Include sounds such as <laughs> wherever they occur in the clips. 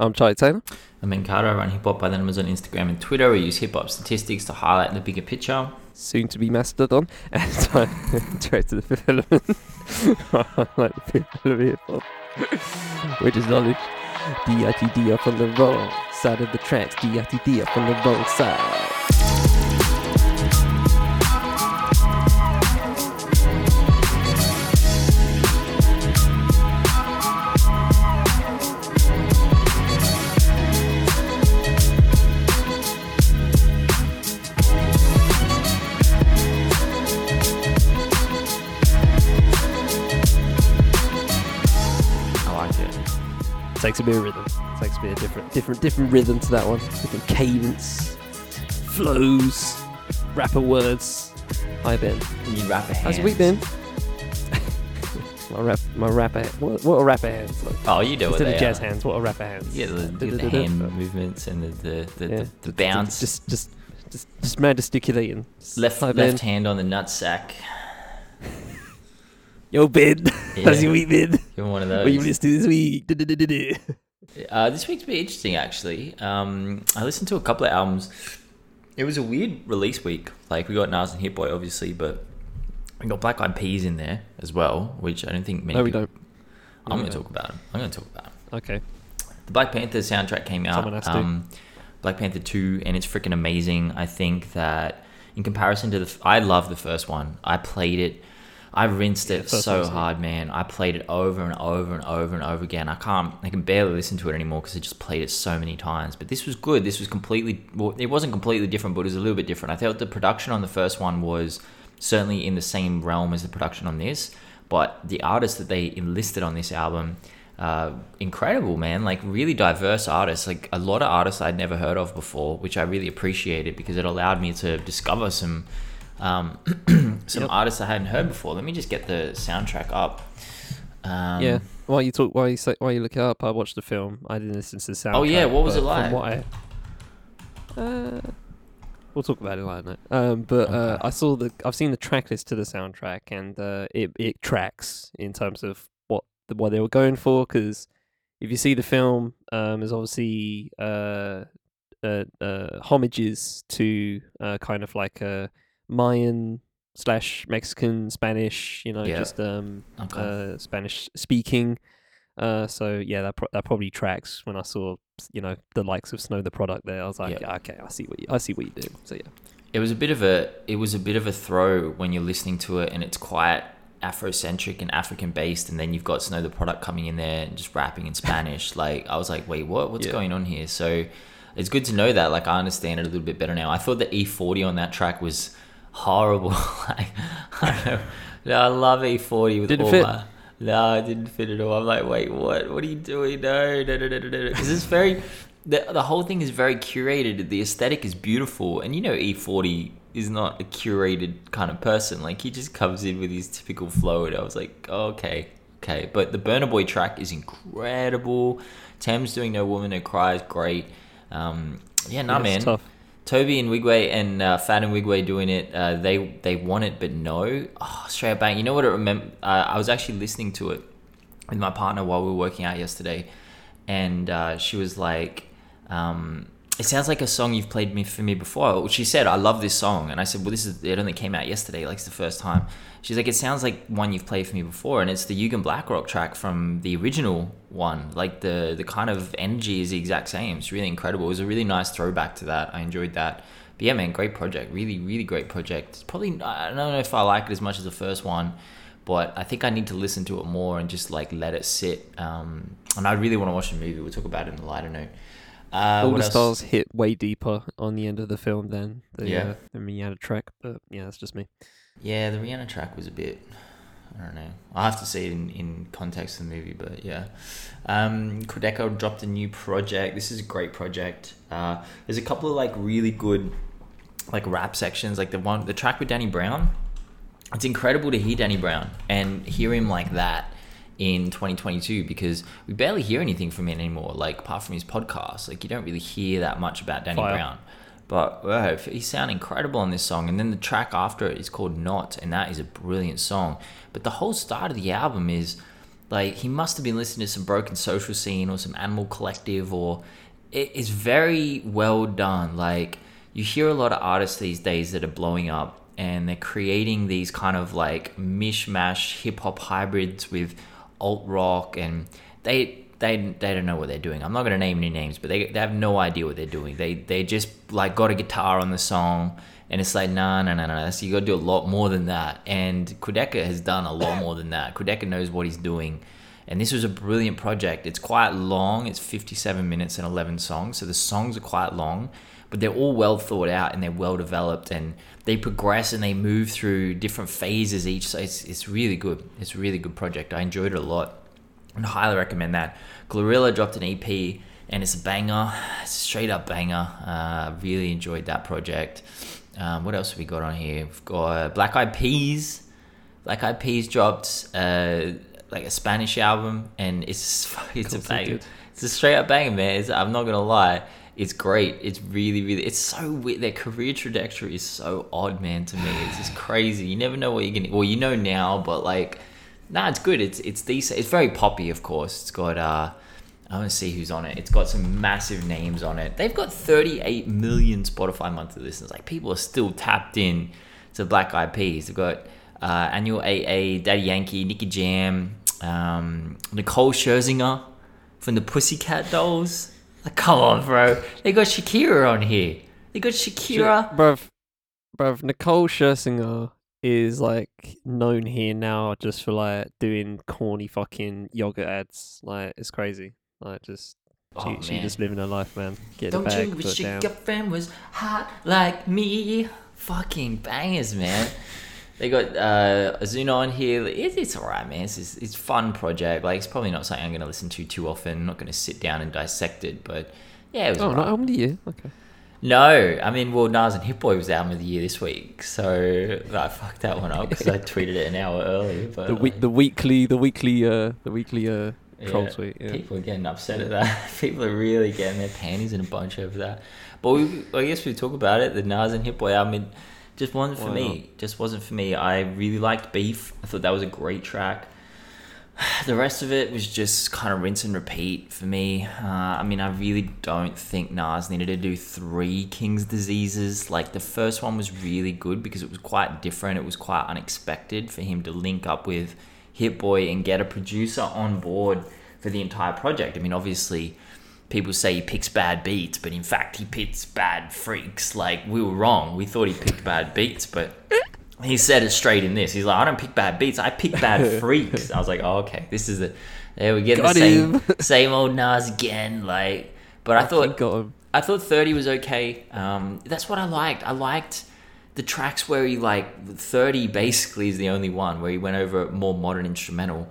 I'm Charlie Taylor. I'm Ben Carter. I run Hip Hop by the Numbers on Instagram and Twitter. We use hip hop statistics to highlight the bigger picture. Soon to be Mastodon. <laughs> And I'm director of the fifth element. <laughs> I like the fifth element hip hop. <laughs> Which is knowledge. D-I-T-D up on the wrong side of the tracks. D-I-T-D up on the wrong side. It. Takes a rhythm. Takes a bit of different, different, different rhythm to that one. Different cadence, flows, rapper words. Hi Ben. You rapper hands. How's your week been? <laughs> my rap, my rapper. What, what are rapper hands like? Oh, you know what they of jazz are. hands, what are rapper hands? Yeah, the, the, the hand movements and the the, the, Yeah. the, bounce. Just, just, just, just mad gesticulating. left left hand on the nutsack. Yo, Ben. <laughs> How's your week been? You're one of those. What you listening to this week? <laughs> Uh, this week's been interesting, actually. Um, I listened to a couple of albums. It was a weird release week. Like we got Nas and Hit Boy, obviously, but we got Black Eyed Peas in there as well, which I don't think many. No, we people- don't. I'm No, going to talk about them. I'm going to talk about them. Okay. The Black Panther soundtrack came Someone has out. to. Um, Black Panther 2, and it's freaking amazing. I think that in comparison to the. F- I love the first one. I played it. I rinsed it first so hard, man. I played it over and over and over and over again. I can't. I can barely listen to it anymore because I just played it so many times. But this was good. This was completely. Well, it wasn't completely different, but it was a little bit different. I thought the production on the first one was certainly in the same realm as the production on this, but the artists that they enlisted on this album uh, incredible, man. Like really diverse artists, like a lot of artists I'd never heard of before, which I really appreciated because it allowed me to discover some um, <clears throat> some Yep. artists I hadn't heard before. Let me just get the soundtrack up. Um, yeah. While you talk, while you say, while you look it up, I watched the film. I didn't listen to the soundtrack. Oh, yeah, what was it like? What I, uh, we'll talk about it later. Um, but uh, Okay. I saw the, I've seen the track list to the soundtrack, and uh, it it tracks in terms of what the, what they were going for. Because if you see the film, um, there's obviously uh, uh, uh, homages to uh, kind of like a Mayan slash Mexican Spanish, you know, Yeah. just um, Okay. uh, Spanish speaking. Uh, so yeah, that pro- that probably tracks. When I saw you know the likes of Snow tha Product there, I was like, Yeah. okay, I see what you, I see what you do. So yeah, It was a bit of a it was a bit of a throw when you're listening to it and it's quite Afrocentric and African based, and then you've got Snow tha Product coming in there and just rapping in Spanish. <laughs> like I was like, wait, what? What's Yeah. going on here? So it's good to know that. Like I understand it a little bit better now. I thought the E40 on that track was horrible. <laughs> like I, I love E40 with Didn't all my. No, it didn't fit at all. I'm like, wait, what? What are you doing? No, no, no, no, no. Because it's very, the, the whole thing is very curated. The aesthetic is beautiful. And you know, E40 is not a curated kind of person. Like, he just comes in with his typical flow. And I was like, oh, okay, okay. But the Burna Boy track is incredible. Tems doing No Woman No Cry is great. Um, yeah, nah, Yeah, man. tough. Tobe Nwigwe and uh, Fat Nwigwe doing it. Uh, they they want it, but no. Oh, straight up bang. You know what? It remember. Uh, I was actually listening to it with my partner while we were working out yesterday, and uh, she was like, um, "It sounds like a song you've played me for me before." She said, "I love this song," and I said, "Well, this is it. Only came out yesterday. Like it's the first time." She's like, "It sounds like one you've played for me before," and it's the Yugen Blakrok track from the original one. Like the the kind of energy is the exact same. It's really incredible. It was a really nice throwback to that. I enjoyed that. But yeah, man, great project. Really, really great project. It's probably I don't know if I like it as much as the first one, but I think I need to listen to it more and just like let it sit. Um, and I really want to watch the movie. We'll talk about it in the lighter note. Uh, All the else? stars hit way deeper on the end of the film than the Yeah. uh, the Miata track. But yeah, that's just me. Yeah, the Rihanna track was a bit. I don't know. I have to see it in, in context of the movie, but yeah. Um, Quadeca dropped a new project. This is a great project. Uh, there's a couple of like really good, like rap sections. Like the one, the track with Danny Brown. It's incredible to hear Danny Brown and hear him like that in 2022 because we barely hear anything from him anymore. Like apart from his podcast, like you don't really hear that much about Danny Fire. Brown. But he sound incredible on this song, and then the track after it is called "Not," and that is a brilliant song. But the whole start of the album is Like he must have been listening to some Broken Social Scene or some Animal Collective, or it is very well done. Like you hear a lot of artists these days that are blowing up and they're creating these kind of like mishmash hip hop hybrids with alt rock and they they they don't know what they're doing. I'm not gonna name any names, but they, they have no idea what they're doing. They they just like got a guitar on the song and it's like nah nah nah nah. So you gotta do a lot more than that. And Quadeca has done a lot more than that. Quadeca knows what he's doing. And this was a brilliant project. It's quite long. It's 57 minutes and 11 songs. So the songs are quite long, but they're all well thought out and they're well developed and they progress and they move through different phases each. So it's, it's really good. It's a really good project. I enjoyed it a lot and highly recommend that. Glorilla dropped an EP and it's a banger. It's a straight up banger. Uh, really enjoyed that project. Um, what else have we got on here? We've got Black Eyed Peas. Black Eyed Peas dropped uh, like a Spanish album, and it's <laughs> it's a banger. It's a straight up banger, man. It's, I'm not gonna lie. It's great. It's really, really. It's so weird. Their career trajectory is so odd, man. To me, it's just crazy. You never know what you're gonna. Well, you know now, but like, nah, it's good. It's it's decent. It's very poppy, of course. It's got uh, I want to see who's on it. It's got some massive names on it. They've got 38 million Spotify monthly listeners. Like people are still tapped in to Black Eyed Peas. They've got uh, Anuel AA, Daddy Yankee, Nicky Jam, um, Nicole Scherzinger from the Pussycat Dolls. Like, come on, bro. They got Shakira on here. They got Shakira. Bruv, bruv, Nicole Scherzinger is like known here now just for like doing corny fucking yogurt ads. Like, it's crazy. Like just she, Oh, she just living her life, man. Get Don't bag, you wish your girlfriend was hot like me? Fucking bangers, man. They got uh, Ozuna on here. It, it's alright, man. It's it's a fun project. Like it's probably not something I'm gonna listen to too often. I'm not gonna sit down and dissect it, but yeah, it was. Oh, not album of the year. Okay. No, I mean, well, Nas and Hit Boy was album of the year this week, so I fucked that one up because I tweeted it an hour early. But The week, like, the weekly, the weekly, uh, the weekly uh, troll Yeah, tweet. Yeah. People are getting upset at that. <laughs> People are really getting their panties in a bunch over that. But we, I guess we talk about it. The Nas and Hit Boy album it just wasn't for Why me. Just wasn't for me. I really liked Beef. I thought that was a great track. <sighs> The rest of it was just kind of rinse and repeat for me. Uh, I mean, I really don't think Nas needed to do three King's Diseases. Like, the first one was really good because it was quite different. It was quite unexpected for him to link up with Hit Boy and get a producer on board for the entire project. I mean, obviously, people say he picks bad beats, but in fact, he picks bad freaks. Like, we were wrong. We thought he picked bad beats, but he said it straight in this. He's like, I don't pick bad beats, I pick bad <laughs> freaks. I was like, oh, okay, this is the there we get Got the same him. <laughs> same old Nas again. Like, but I You thought. I thought thirty was okay. Um, that's what I liked. I liked the tracks where he like thirty basically is the only one where he went over more modern instrumental.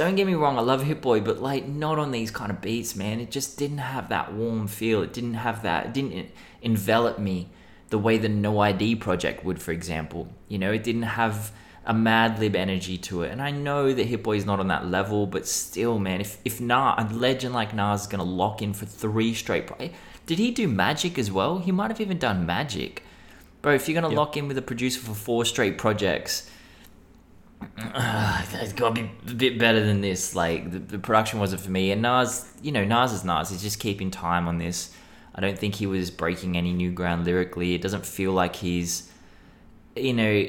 Don't get me wrong, I love Hit Boy, but like not on these kind of beats, man. It just didn't have that warm feel. It didn't have that. It didn't envelop me the way the No ID project would, for example. You know, it didn't have a Madlib energy to it. And I know that Hit Boy is not on that level, but still, man, if if Nas, a legend like Nas is gonna lock in for three straight, pro- eh, did he do Magic as well? He might have even done Magic, bro. If you're gonna Yeah. lock in with a producer for four straight projects. Uh, it's got to be a bit better than this. Like the, the production wasn't for me, and Nas, you know, Nas is Nas. He's just keeping time on this. I don't think he was breaking any new ground lyrically. It doesn't feel like he's, you know,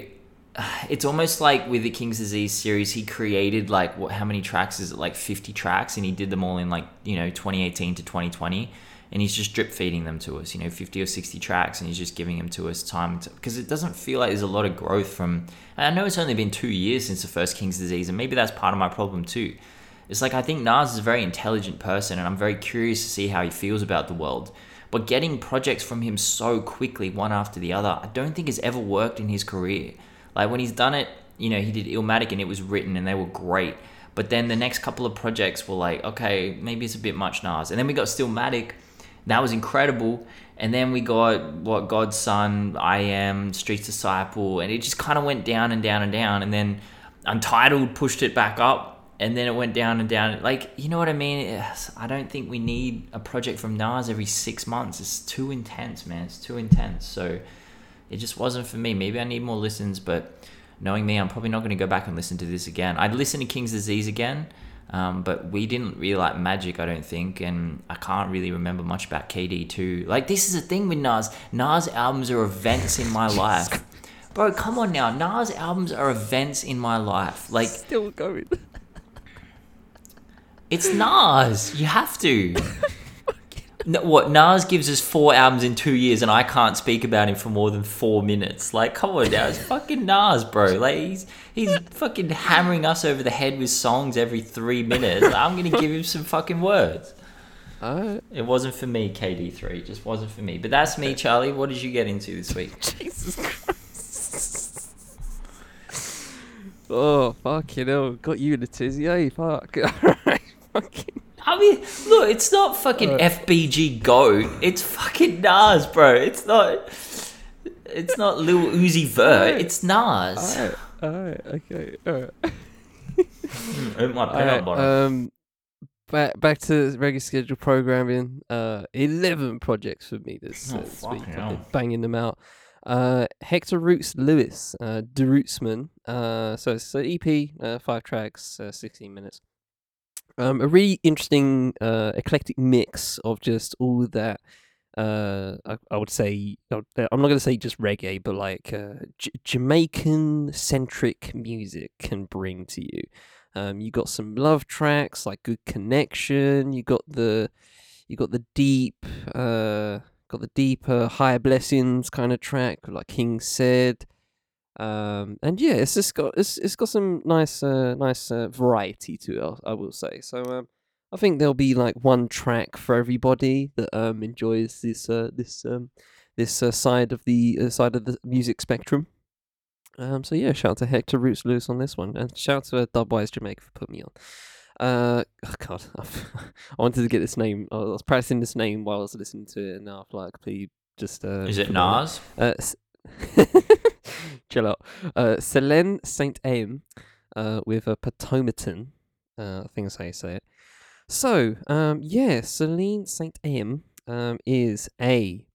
it's almost like with the King's Disease series, he created like what? How many tracks is it? Like fifty tracks, and he did them all in like you know 2018 to 2020, and he's just drip feeding them to us. You know, 50 or 60 tracks, and he's just giving them to us time because it doesn't feel like there's a lot of growth from. And I know it's only been two years since the first King's Disease, and maybe that's part of my problem too. It's like I think Nas is a very intelligent person, and I'm very curious to see how he feels about the world. But getting projects from him so quickly, one after the other, I don't think has ever worked in his career. Like when he's done it, you know, he did Illmatic and it was written and they were great. But then the next couple of projects were like, okay, maybe it's a bit much Nas. And then we got Stillmatic, that was incredible. And then we got what God's Son, I Am, Streets Disciple, and it just kind of went down and down and down. And then Untitled pushed it back up, and then it went down and down. Like, you know what I mean? I don't think we need a project from Nas every six months. It's too intense, man. It's too intense. So it just wasn't for me. Maybe I need more listens, but knowing me, I'm probably not going to go back and listen to this again. I'd listen to King's Disease again, um, but we didn't really like Magic, I don't think, and I can't really remember much about KD too. Like this is a thing with Nas. Nas albums are events in my <laughs> life. Bro, come on now. Nas albums are events in my life. Like Still going. it's Nas. You have to. <laughs> No, what Nas gives us four albums in two years, and I can't speak about him for more than four minutes. Like, come on now, it's <laughs> fucking Nas, bro. Like, he's he's fucking hammering us over the head with songs every three minutes. I'm gonna give him some fucking words. Alright. It wasn't for me, KD3. It just wasn't for me. But that's me, Charlie. What did you get into this week? <laughs> Jesus Christ. oh, fuck you know. Got you in a tizzy, eh? Fuck. <laughs> Alright, fucking. I mean, look, it's not fucking FBG Go. It's fucking Nas, bro. It's not. It's not Lil Uzi Vert. It's Nas. Alright, alright, okay, alright. Mm, my Alright, um, back back to regular schedule programming. Uh, eleven projects for me this, Oh, uh, this week. fucking I've been hell. banging them out. Uh, Hector Roots Lewis, uh, De Rootsman. Uh, so it's an EP, uh, five tracks, uh, sixteen minutes. Um, a really interesting, uh, eclectic mix of just all that. Uh, I, I would say uh, I'm not going to say just reggae, but like uh, J- Jamaican centric music can bring to you. Um, you got some love tracks like "Good Connection." You got the, you got the deep, uh, got the deeper, higher blessings kind of track like King said. Um, and yeah, it's just got it's it's got some nice, uh, nice uh, variety to it. I, will say. So um, I think there'll be like one track for everybody that um enjoys this uh this um this uh, side of the uh, side of the music spectrum. Um, so yeah, shout out to Hector Roots Loose on this one, and shout out to uh, Dubwise Jamaica for putting me on. Uh, oh God, <laughs> I wanted to get this name. I was practicing this name while I was listening to it, and now I've like completely just. Uh, Is it Nas? uh, <laughs> chill out. Uh, Selene Saint Aim, uh, with a Potomitan. Uh, I think that's how you say it. So, um, yeah, Selene Saint Aim, um, is a,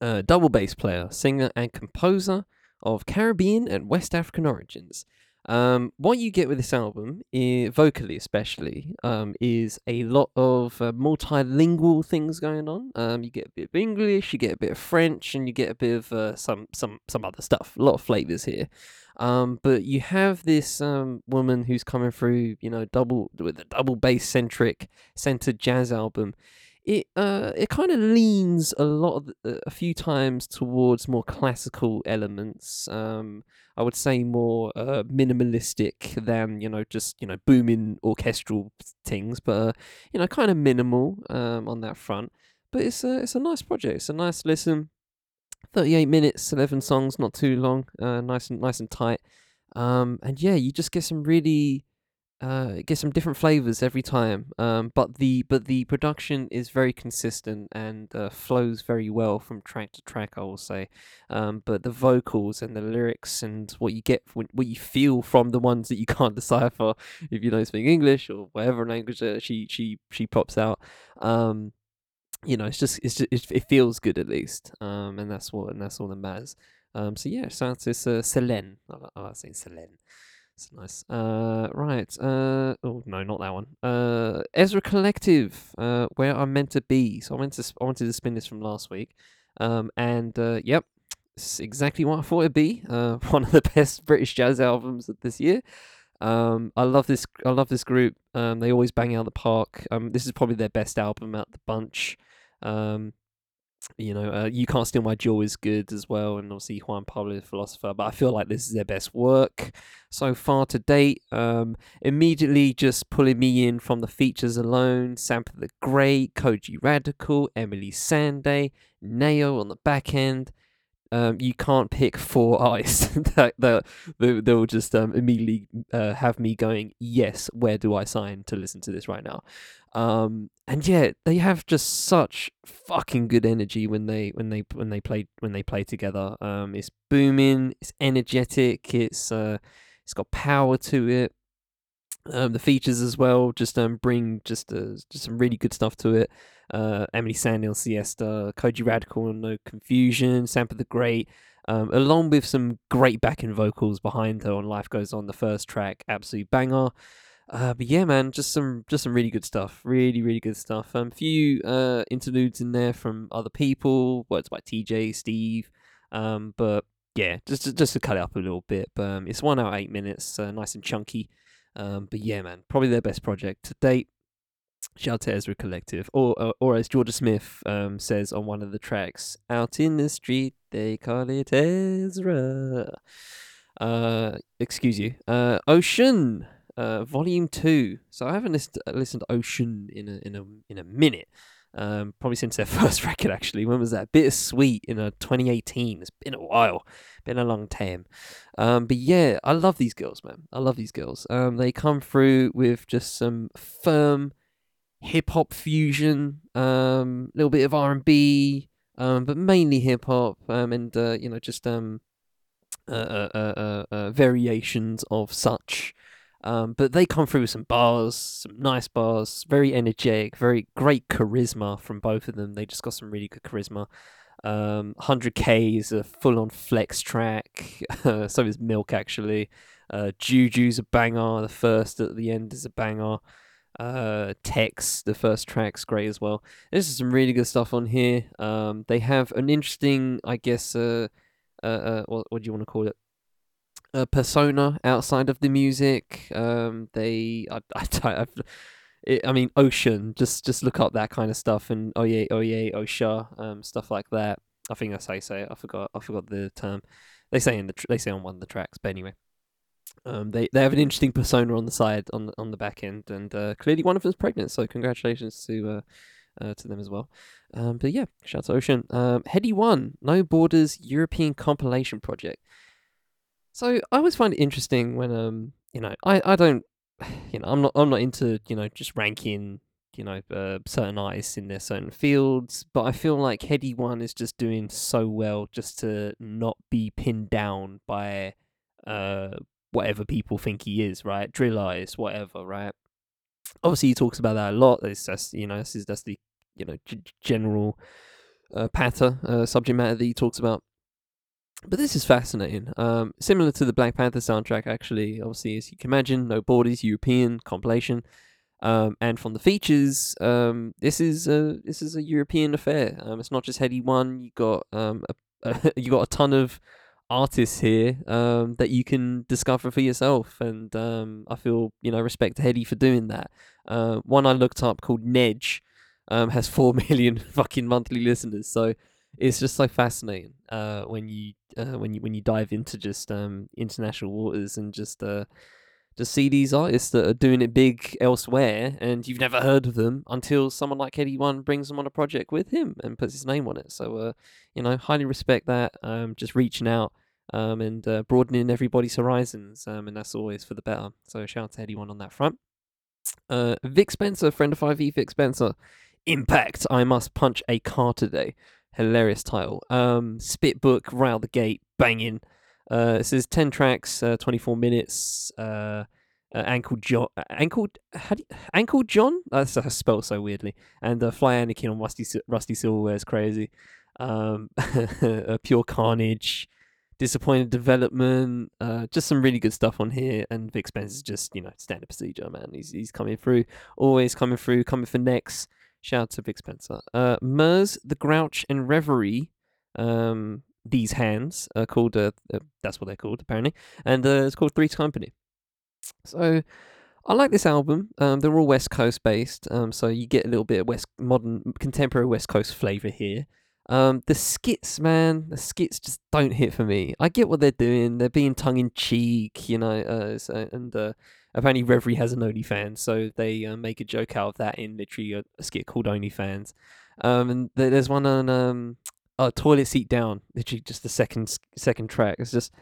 uh, double bass player, singer, and composer of Caribbean and West African origins. Um, what you get with this album, vocally especially, um, is a lot of uh, multilingual things going on. Um, you get a bit of English, you get a bit of French, and you get a bit of uh, some some some other stuff. A lot of flavors here. Um, but you have this um, woman who's coming through, you know, double with a double bass centric centered jazz album. It uh it kind of leans a lot uh, a few times towards more classical elements. Um, I would say more uh, minimalistic than you know just you know booming orchestral things, but uh, you know kind of minimal um, on that front. But it's a it's a nice project. It's a nice listen. Thirty eight minutes, eleven songs, not too long. Uh, nice and nice and tight. Um, and yeah, you just get some really uh get some different flavors every time. Um but the but the production is very consistent and uh, flows very well from track to track i will say. Um but the vocals and the lyrics and what you get what you feel from the ones that you <laughs> can't decipher if you don't speak english or whatever language uh, she she she pops out um you know it's just it's just it, it feels good at least. Um and that's what and that's all that matters. Um so yeah out to uh, Selene. I, I like saying Selene it's nice. Uh, right. Uh, oh no, not that one. Uh, Ezra Collective. Uh, where I'm meant to be. So I to I wanted to spin this from last week. Um, and uh, yep, it's exactly what I thought it'd be. Uh, <laughs> one of the best British jazz albums of this year. Um, I love this. I love this group. Um, they always bang out the park. Um, this is probably their best album out the bunch. Um, you know, uh, you can't steal my jaw is good as well, and obviously Juan Pablo the philosopher. But I feel like this is their best work so far to date. Um, immediately just pulling me in from the features alone. Sampa the Great, Kojey Radical, Emeli Sandé, Nao on the back end. Um, you can't pick four <laughs> eyes that that will just um, immediately uh, have me going. Yes, where do I sign to listen to this right now? Um, and yeah, they have just such fucking good energy when they when they when they play when they play together. Um, it's booming, it's energetic, it's uh, it's got power to it. Um, the features as well just um bring just uh, just some really good stuff to it. Uh, Emeli Sandé, Siesta, Kojey Radical, No Confusion, Sampa the Great. um, along with some great backing vocals behind her on "Life Goes On," the first track, absolute banger. Uh, but yeah, man, just some just some really good stuff. Really, really good stuff. A um, few uh, interludes in there from other people, words by TJ, Steve. Um, but yeah, just just to cut it up a little bit. But um, it's one hour eight minutes, uh, nice and chunky. Um, but yeah, man, probably their best project to date. Shout out to Ezra Collective, or or, uh, or as Jorja Smith um, says on one of the tracks, "Out in the street they call it Ezra." Uh, excuse you, uh, Oshun, uh, Volume Two. So I haven't listened listened to Oshun in a in a in a minute. Um, probably since their <laughs> first record actually. When was that? Bittersweet in a 2018. It's been a while, been a long time. Um, but yeah, I love these girls, man. I love these girls. Um, they come through with just some firm hip hop fusion, um, a little bit of R and B, um, but mainly hip hop, um, and uh, you know just um, uh, uh, uh, uh, uh variations of such. Um, but they come through with some bars, some nice bars, very energetic, very great charisma from both of them. They just got some really good charisma. Um, 100k is a full on flex track. <laughs> so is Milk actually. Uh, Juju's a banger. The first at the end is a banger. Uh, Tex, the first track's great as well. This is some really good stuff on here. Um, they have an interesting, I guess, uh, uh, uh what, what do you want to call it? a persona outside of the music. Um, they, I, I, <laughs> I've, it, I mean, Oshun. Just, just look up that kind of stuff and oh yeah, oh yeah, Osha, um, stuff like that. I think that's how you say it. I forgot, I forgot the term. They say in the, tr- they say on one of the tracks, but anyway. Um, they they have an interesting persona on the side on the on the back end, and uh, clearly one of them's pregnant. So congratulations to uh, uh, to them as well. Um, but yeah, shout out to Oshun. Um, Headie One, No Borders European compilation project. So I always find it interesting when um you know I, I don't <sighs> you know I'm not I'm not into you know just ranking you know uh, certain artists in their certain fields, but I feel like Headie One is just doing so well just to not be pinned down by uh whatever people think he is, right? Drill eyes, whatever, right? Obviously, he talks about that a lot. It's just you know this is that's the you know g- general uh, patter uh, subject matter that he talks about but this is fascinating. Um, similar to the Black Panther soundtrack, actually. Obviously, as you can imagine, no borders, European compilation. Um, and from the features, um, this is a this is a European affair. Um, it's not just Headie One. You got um, a, a <laughs> you got a ton of artists here um, that you can discover for yourself, and um, I feel you know respect to Headie for doing that. Uh, one I looked up called Nedge um, has <laughs> four million fucking monthly listeners, so it's just so fascinating uh, when you uh, when you when you dive into just um, international waters and just uh, just see these artists that are doing it big elsewhere, and you've never heard of them until someone like Headie One brings them on a project with him and puts his name on it. So uh, you know, highly respect that. Um, just reaching out. Um, and uh, broadening everybody's horizons, um, and that's always for the better. So shout out to anyone on that front. Uh, Vic Spencer, friend of 5e, Vic Spencer. Impact, I must punch a car today hilarious title. Um, Spit book right out the gate, banging. Uh, it says ten tracks, uh, twenty four minutes. Uh, uh, Ankhlejohn, Ankle, how do you, Ankhlejohn? That's uh, spelled so weirdly. And uh, Fly Anakin on Rusty Rusty Silverware is crazy. Um, <laughs> Pure Carnage, Disappointed Development, uh, just some really good stuff on here. And Vic Spence is just you know standard procedure, man. He's he's coming through, always coming through, coming for next. Shout out to Vic Spencer. Uh, Murs, The Grouch, and Reverie. Um, these hands are called. Uh, uh, that's what they're called apparently, and uh, it's called Three's Company. So, I like this album. Um, they're all West Coast based, um, so you get a little bit of West modern, contemporary West Coast flavor here. Um, the skits, man, the skits just don't hit for me. I get what they're doing; they're being tongue in cheek, you know, uh, so, and uh, apparently Reverie has an OnlyFans, so they uh, make a joke out of that in literally a, a skit called OnlyFans. Um, and th- there's one on um, oh, toilet seat down, literally just the second second track. It's just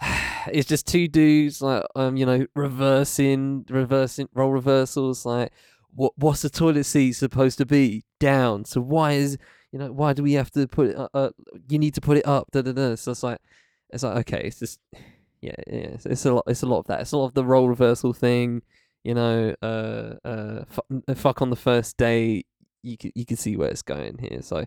<sighs> it's just two dudes like um, you know, reversing, reversing role reversals. Like, what what's the toilet seat supposed to be? Down. So why is you know why do we have to put it? Uh, uh, you need to put it up. Da da da. So it's like it's like okay, it's just yeah, yeah, it's, it's, a lot. It's a lot of that. It's a lot of the role reversal thing. You know, uh, uh, fuck on the first day. You can you can see where it's going here. So,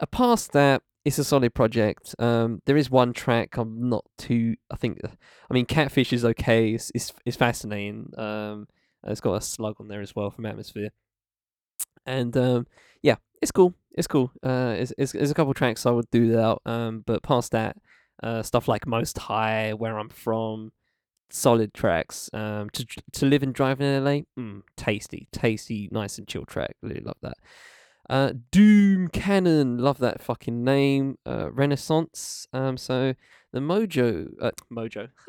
uh, past that, it's a solid project. Um, there is one track I'm not too. I think, I mean, Catfish is okay. It's it's, it's fascinating. Um, it's got a slug on there as well from Atmosphere, and um, yeah, it's cool. It's cool. Uh, it's, it's, there's a couple tracks I would do without. Um, but past that, uh, stuff like Most High, Where I'm From, solid tracks. Um, to to live and drive in LA, mm, tasty, tasty, nice and chill track. Really love that. Uh, Doom Cannon, love that fucking name. Uh, Renaissance. Um, so the Mojo, uh, Mojo! <laughs>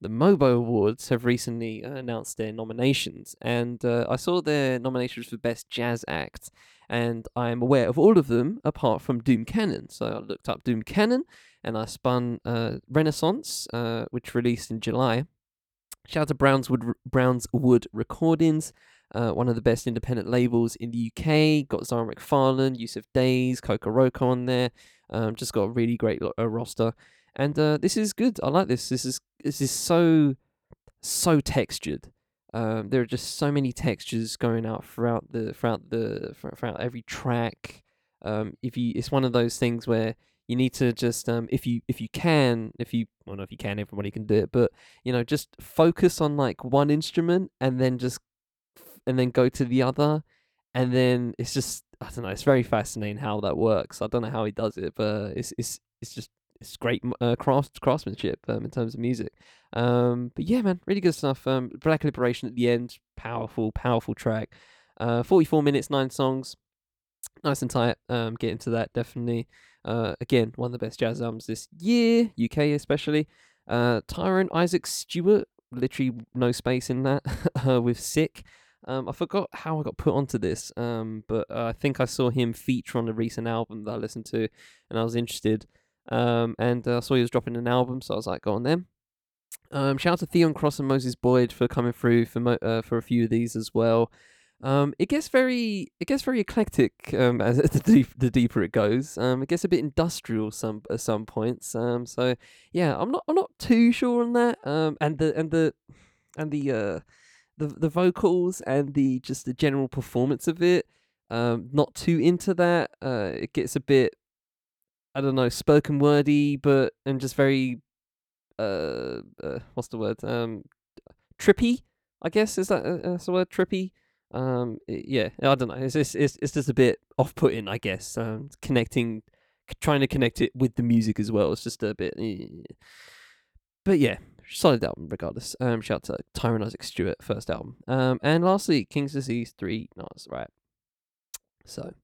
the Mobo Awards have recently announced their nominations, and uh, I saw their nominations for Best Jazz Act, and I am aware of all of them apart from Doom Cannon. So I looked up Doom Cannon, and I spun uh, Renaissance, uh, which released in July. Shout out to Brownswood Brownswood Recordings, uh, one of the best independent labels in the UK. Got Zara McFarlane, Yussef Dayes, Kokoroko on there. Um, just got a really great uh, roster, and uh, this is good. I like this. This is this is so so textured. Um, there are just so many textures going out throughout the throughout the throughout every track. Um, if you, it's one of those things where you need to just um, if you if you can if you well know if you can everybody can do it but you know just focus on like one instrument and then just and then go to the other and then it's just I don't know it's very fascinating how that works I don't know how he does it but it's it's it's just it's great uh, craft craftsmanship um, in terms of music um but yeah man really good stuff um Black Liberation at the end powerful powerful track uh 44 minutes 9 songs nice and tight um get into that definitely uh, again, one of the best jazz albums this year, UK especially. Uh, Tyrone Isaac Stewart, literally no space in that, <laughs> uh, with Sick. Um, I forgot how I got put onto this, um, but uh, I think I saw him feature on a recent album that I listened to, and I was interested. Um, and uh, I saw he was dropping an album, so I was like, go on then. Um, shout out to Theon Cross and Moses Boyd for coming through for mo- uh, for a few of these as well. Um, it gets very it gets very eclectic um, <laughs> as the, deep, the deeper it goes. Um, it gets a bit industrial some at some points. Um, so yeah, I'm not I'm not too sure on that. Um, and the and the and the uh the the vocals and the just the general performance of it. Um, not too into that. Uh, it gets a bit I don't know spoken wordy, but and just very uh, uh what's the word um trippy. I guess is that uh, that's the word trippy um yeah i don't know it's just it's, it's just a bit off-putting i guess um connecting trying to connect it with the music as well it's just a bit eh. but yeah solid album regardless um shout out to Tyrone Isaac Stewart first album um and lastly King's Disease 3 no that's right so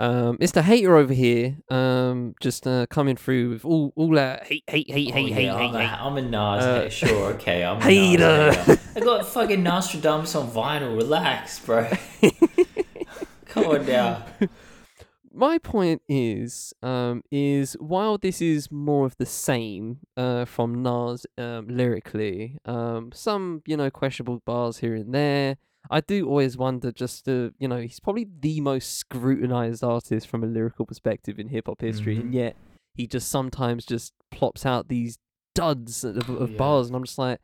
um, Mr. Hater over here, um, just uh, coming through with all all that hate, hate, hate, Oh, hate, yeah, hate, I'm, hate, a, hate. I'm a Nas Uh, hater. Sure, okay. I'm a hater. Nas hater. <laughs> I got fucking Nostradamus on vinyl. Relax, bro. <laughs> Come on now. my point is um is while this is more of the same uh from Nas um lyrically um some you know questionable bars here and there I do always wonder just to you know he's probably the most scrutinized artist from a lyrical perspective in hip hop history and Mhm. yet he just sometimes just plops out these duds of, of yeah. bars and I'm just like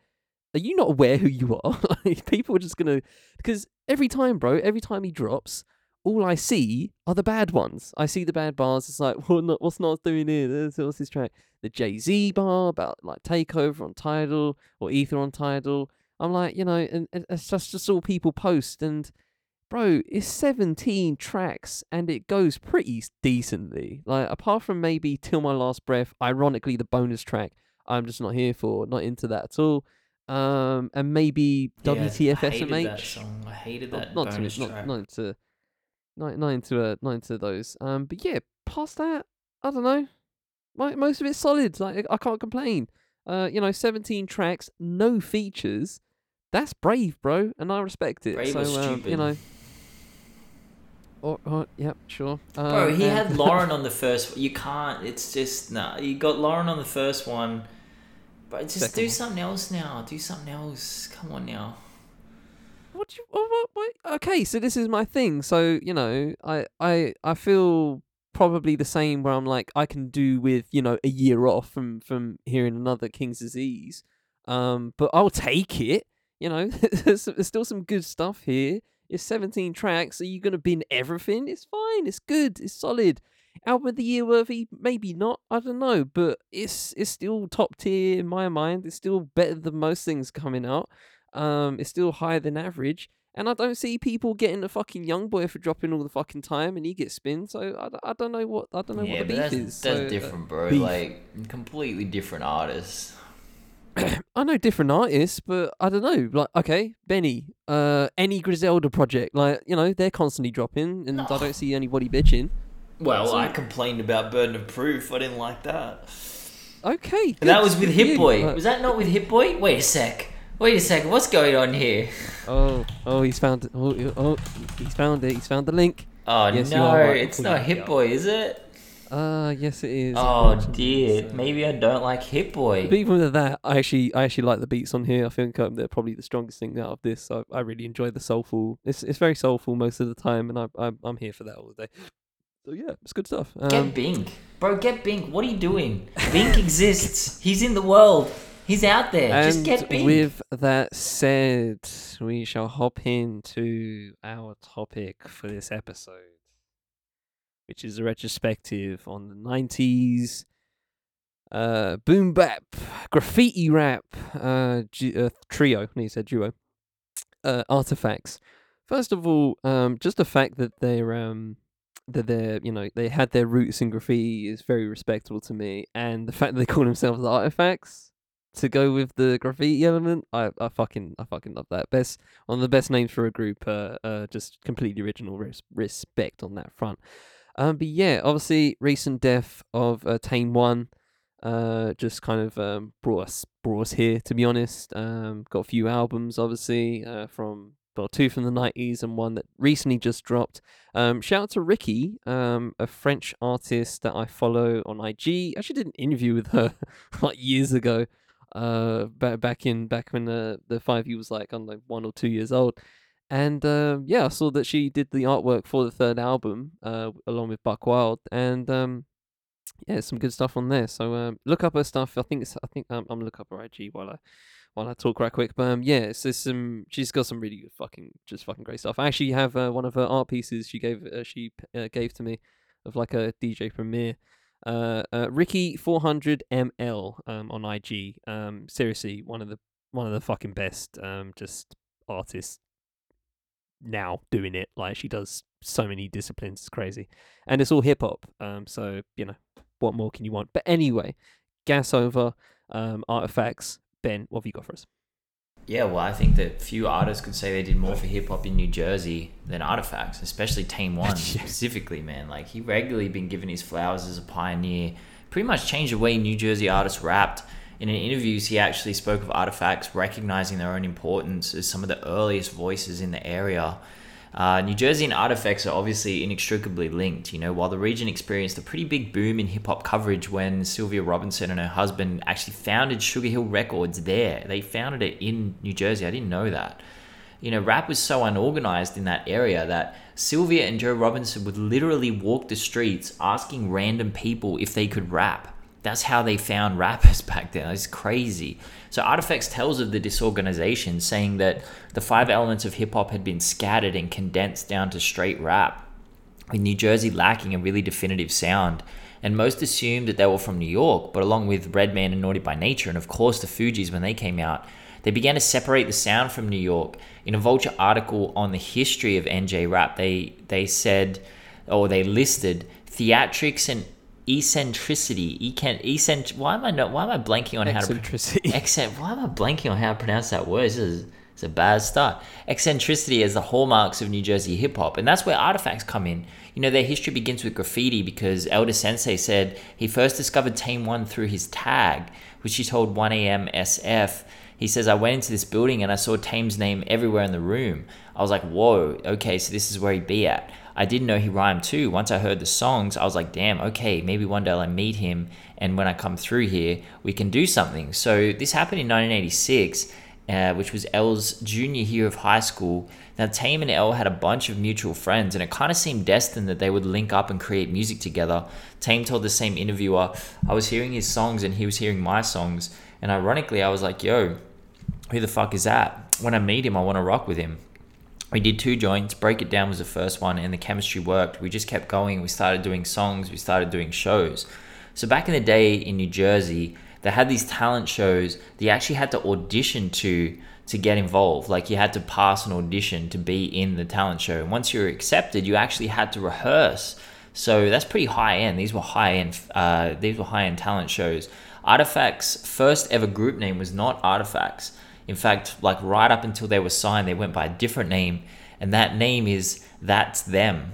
are you not aware who you are <laughs> like people are just gonna because every time bro every time he drops all I see are the bad ones. I see the bad bars. It's like, what not, what's not doing here? What's this track? The Jay Z bar about like takeover on Tidal or Ether on Tidal. I'm like, you know, and, and it's just just all people post. And bro, it's 17 tracks and it goes pretty decently. Like apart from maybe Till My Last Breath, ironically the bonus track, I'm just not here for, not into that at all. Um, and maybe Yeah, WTF I hated that SMH song. I hated not, that not to bonus not, not into not not into uh, not into those. Um, but yeah, past that, I don't know. My, most of it's solid. Like I can't complain. Uh, you know, seventeen tracks, no features. That's brave, bro, and I respect it. Brave so um, you know. Or, or yep, sure. Um, Bro, he and- had Lauryn on the <laughs> first. You can't. It's just nah. You got Lauryn on the first one, but just Second do one. something else now. Do something else. Come on now. What do you what, what, what? Okay, so this is my thing. So you know, I I I feel probably the same where I'm like I can do with you know a year off from from hearing another King's Disease, um, but I'll take it. You know, <laughs> there's, still some good stuff here. It's 17 tracks. Are you gonna bin everything? It's fine. It's good. It's solid. album of the year worthy? Maybe not. I don't know, but it's it's still top tier in my mind. It's still better than most things coming out. Um, it's still higher than average. And I don't see people getting a fucking young boy for dropping all the fucking time, and he gets spin. So I, I don't know what I don't know yeah, what the beef that's, is. that's So, uh, different, bro. beef. Like completely different artists. <clears throat> I know different artists, but I don't know. Like, okay, Benny, uh, any Griselda project, like you know, they're constantly dropping, and I don't see anybody bitching. Well, So- I complained about Burden of Proof. I didn't like that. Okay, that was with Hit. Boy. Like- Was that not with Hit Boy? Wait a sec. Wait a sec. What's going on here? <laughs> oh, oh, he's found it. Oh, oh, he's found it. He's found the link. Oh Yes, no, right. it's Pull not it Hit. Boy, is it? Uh, yes, it is. Oh dear. so- Maybe I don't like Hit Boy. But even with that, I actually, I actually like the beats on here. I think um, they're probably the strongest thing out of this. I, I really enjoy the soulful. It's, it's very soulful most of the time, and I, I'm, I'm here for that all day. So yeah, it's good stuff. Um, Get Bink. Bro, get Bink. What are you doing? Bink <laughs> exists. He's in the world. He's out there. Just get Bink. with that said, we shall hop into our topic for this episode, which is a retrospective on the 90s uh, boom bap, graffiti rap, uh, du- uh, trio, you said duo, uh, artifacts. First of all, um, just the fact that they're um, that they're you know they had their roots in graffiti is very respectable to me, and the fact that they call themselves artifacts to go with the graffiti element, I, I fucking I fucking love that. Best one of the best names for a group. Uh, uh just completely original. Res- respect on that front. Um, but yeah, obviously recent death of uh, Tame One, uh, just kind of um brought us brought us here. To be honest, um, got a few albums obviously uh from well two from the nineties and one that recently just dropped. Um, shout out to Ricky, um, a French artist that I follow on IG. I actually did an interview with her <laughs> like years ago uh back back in back when uh, the five you was like on like one or two years old and um yeah i saw that she did the artwork for the third album uh along with Buckwild and um yeah some good stuff on there. So um look up her stuff. I think it's i think um, i'm gonna look up her ig while i while i talk right quick. But um yeah there's some she's got some really good fucking just fucking great stuff. I actually have uh, one of her art pieces she gave uh, she uh, gave to me of like a dj premiere uh, uh Ricky 400 ml um on IG. Um seriously, one of the one of the fucking best um just artists now doing it. Like she does so many disciplines, it's crazy. And it's all hip hop. Um so, you know, what more can you want? But anyway, gas over um artifacts. Ben, what have you got for us? Yeah, well, I think that few artists could say they did more for hip hop in New Jersey than Artifacts, especially Tame <laughs> One specifically, man. Like he regularly been given his flowers as a pioneer. Pretty much changed the way New Jersey artists rapped. In an interviews, he actually spoke of Artifacts recognizing their own importance as some of the earliest voices in the area. Uh, New Jersey and Artifacts are obviously inextricably linked. You know, while the region experienced a pretty big boom in hip hop coverage when Sylvia Robinson and her husband actually founded Sugar Hill Records there, they founded it in New Jersey. I didn't know that. You know, rap was so unorganized in that area that Sylvia and Joe Robinson would literally walk the streets asking random people if they could rap. That's how they found rappers <laughs> back then. It's crazy. So Artifacts tells of the disorganization, saying that the five elements of hip hop had been scattered and condensed down to straight rap, with New Jersey lacking a really definitive sound. And most assumed that they were from New York, but along with Redman and Naughty by Nature, and of course the Fugees when they came out, they began to separate the sound from New York. In a Vulture article on the history of NJ rap, they they said, or they listed theatrics and eccentricity. Ecent, eccent, why am I not? Why am I blanking on how to? Eccentricity. <laughs> Accent. Why am I blanking on how to pronounce that word? This is it's a bad start. Eccentricity as the hallmarks of New Jersey hip hop, and that's where artifacts come in. You know, their history begins with graffiti because El Da Sensei said he first discovered Tame One through his tag, which he told 1AM SF. He says, I went into this building and I saw Tame's name everywhere in the room. I was like, whoa, okay, so this is where he'd be at. I didn't know he rhymed too. Once I heard the songs, I was like, damn, okay, maybe one day I'll meet him. And when I come through here, we can do something. So this happened in 1986, uh, which was El's junior year of high school. Now, Tame and L had a bunch of mutual friends, and it kind of seemed destined that they would link up and create music together. Tame told the same interviewer, I was hearing his songs and he was hearing my songs. And ironically, I was like, yo, who the fuck is that? When I meet him, I want to rock with him. We did two joints. Break It Down was the first one, and the chemistry worked. We just kept going. We started doing songs. We started doing shows. So back in the day in New Jersey, they had these talent shows you actually had to audition to to get involved. Like you had to pass an audition to be in the talent show. And once you were accepted, you actually had to rehearse. So that's pretty high end. These were high end. Uh, these were high end talent shows. Artifacts' first ever group name was not Artifacts. In fact, like right up until they were signed, they went by a different name, and that name is That's Them,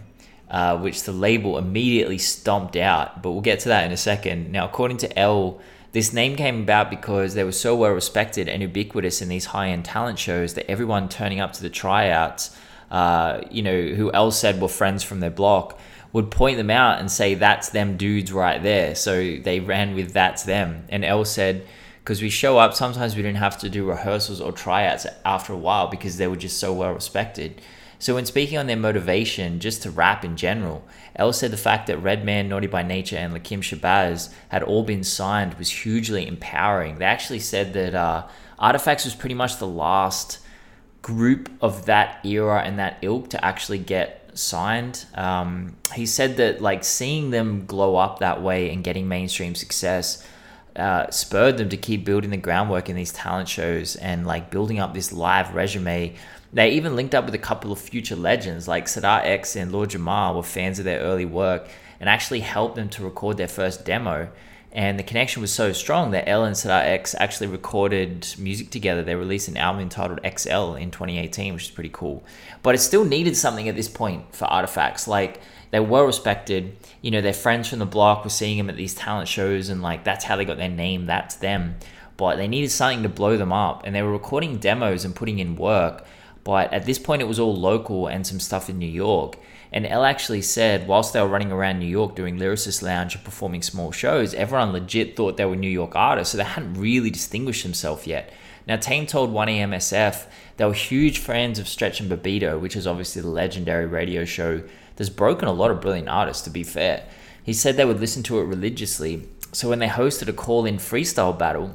uh, which the label immediately stomped out. But we'll get to that in a second. Now, according to El, this name came about because they were so well respected and ubiquitous in these high end talent shows that everyone turning up to the tryouts, uh, you know, who El said were friends from their block, would point them out and say, That's them dudes right there. So they ran with That's them. And El said, because we show up sometimes we didn't have to do rehearsals or tryouts after a while because they were just so well respected so when speaking on their motivation just to rap in general El said the fact that Redman, Naughty by Nature, and Lakim Shabazz had all been signed was hugely empowering. They actually said that uh, Artifacts was pretty much the last group of that era and that ilk to actually get signed. Um, he said that like seeing them glow up that way and getting mainstream success uh, spurred them to keep building the groundwork in these talent shows and like building up this live resume. They even linked up with a couple of future legends like Sadat X and Lord Jamar were fans of their early work and actually helped them to record their first demo. And the connection was so strong that El and Sadat X actually recorded music together. They released an album entitled XL in 2018, which is pretty cool. But it still needed something at this point for artifacts. Like they were respected. You know, their friends from the block were seeing them at these talent shows, and like that's how they got their name. That's them. But they needed something to blow them up, and they were recording demos and putting in work. But at this point, it was all local and some stuff in New York. And El actually said, whilst they were running around New York doing Lyricist Lounge and performing small shows, everyone legit thought they were New York artists, so they hadn't really distinguished themselves yet. Now, Tame told 1AMSF they were huge fans of Stretch and Bobbito, which is obviously the legendary radio show that's broken a lot of brilliant artists, to be fair. He said they would listen to it religiously. So when they hosted a call in freestyle battle,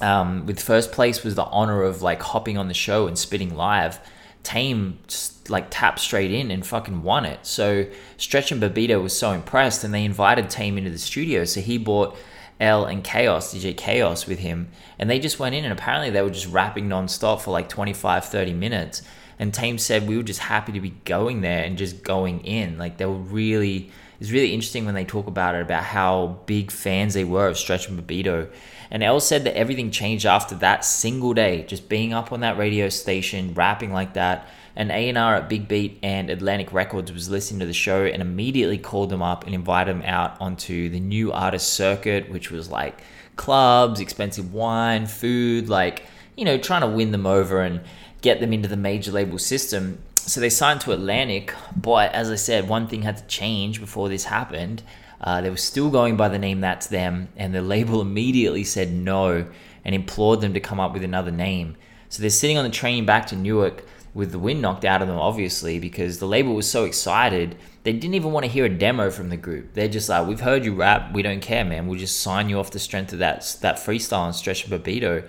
um, with first place was the honor of like hopping on the show and spitting live. Tame just like tapped straight in and fucking won it. So Stretch and Bobbito was so impressed and they invited Tame into the studio. So he brought El and Chaos, DJ Chaos, with him. And they just went in and apparently they were just rapping nonstop for like 25, 30 minutes. And Tame said we were just happy to be going there and just going in. Like they were really, it's really interesting when they talk about it about how big fans they were of Stretch and Bobbito. And El said that everything changed after that single day, just being up on that radio station, rapping like that. And A&R at Big Beat and Atlantic Records was listening to the show and immediately called them up and invited them out onto the new artist circuit, which was like clubs, expensive wine, food, like, you know, trying to win them over and get them into the major label system. So they signed to Atlantic, but as I said, one thing had to change before this happened. Uh, they were still going by the name That's Them, and the label <laughs> immediately said no and implored them to come up with another name. So they're sitting on the train back to Newark with the wind knocked out of them, obviously, because the label was so excited. They didn't even want to hear a demo from the group. They're just like, we've heard you rap. We don't care, man. We'll just sign you off the strength of that, that freestyle and Stretch of Bobbito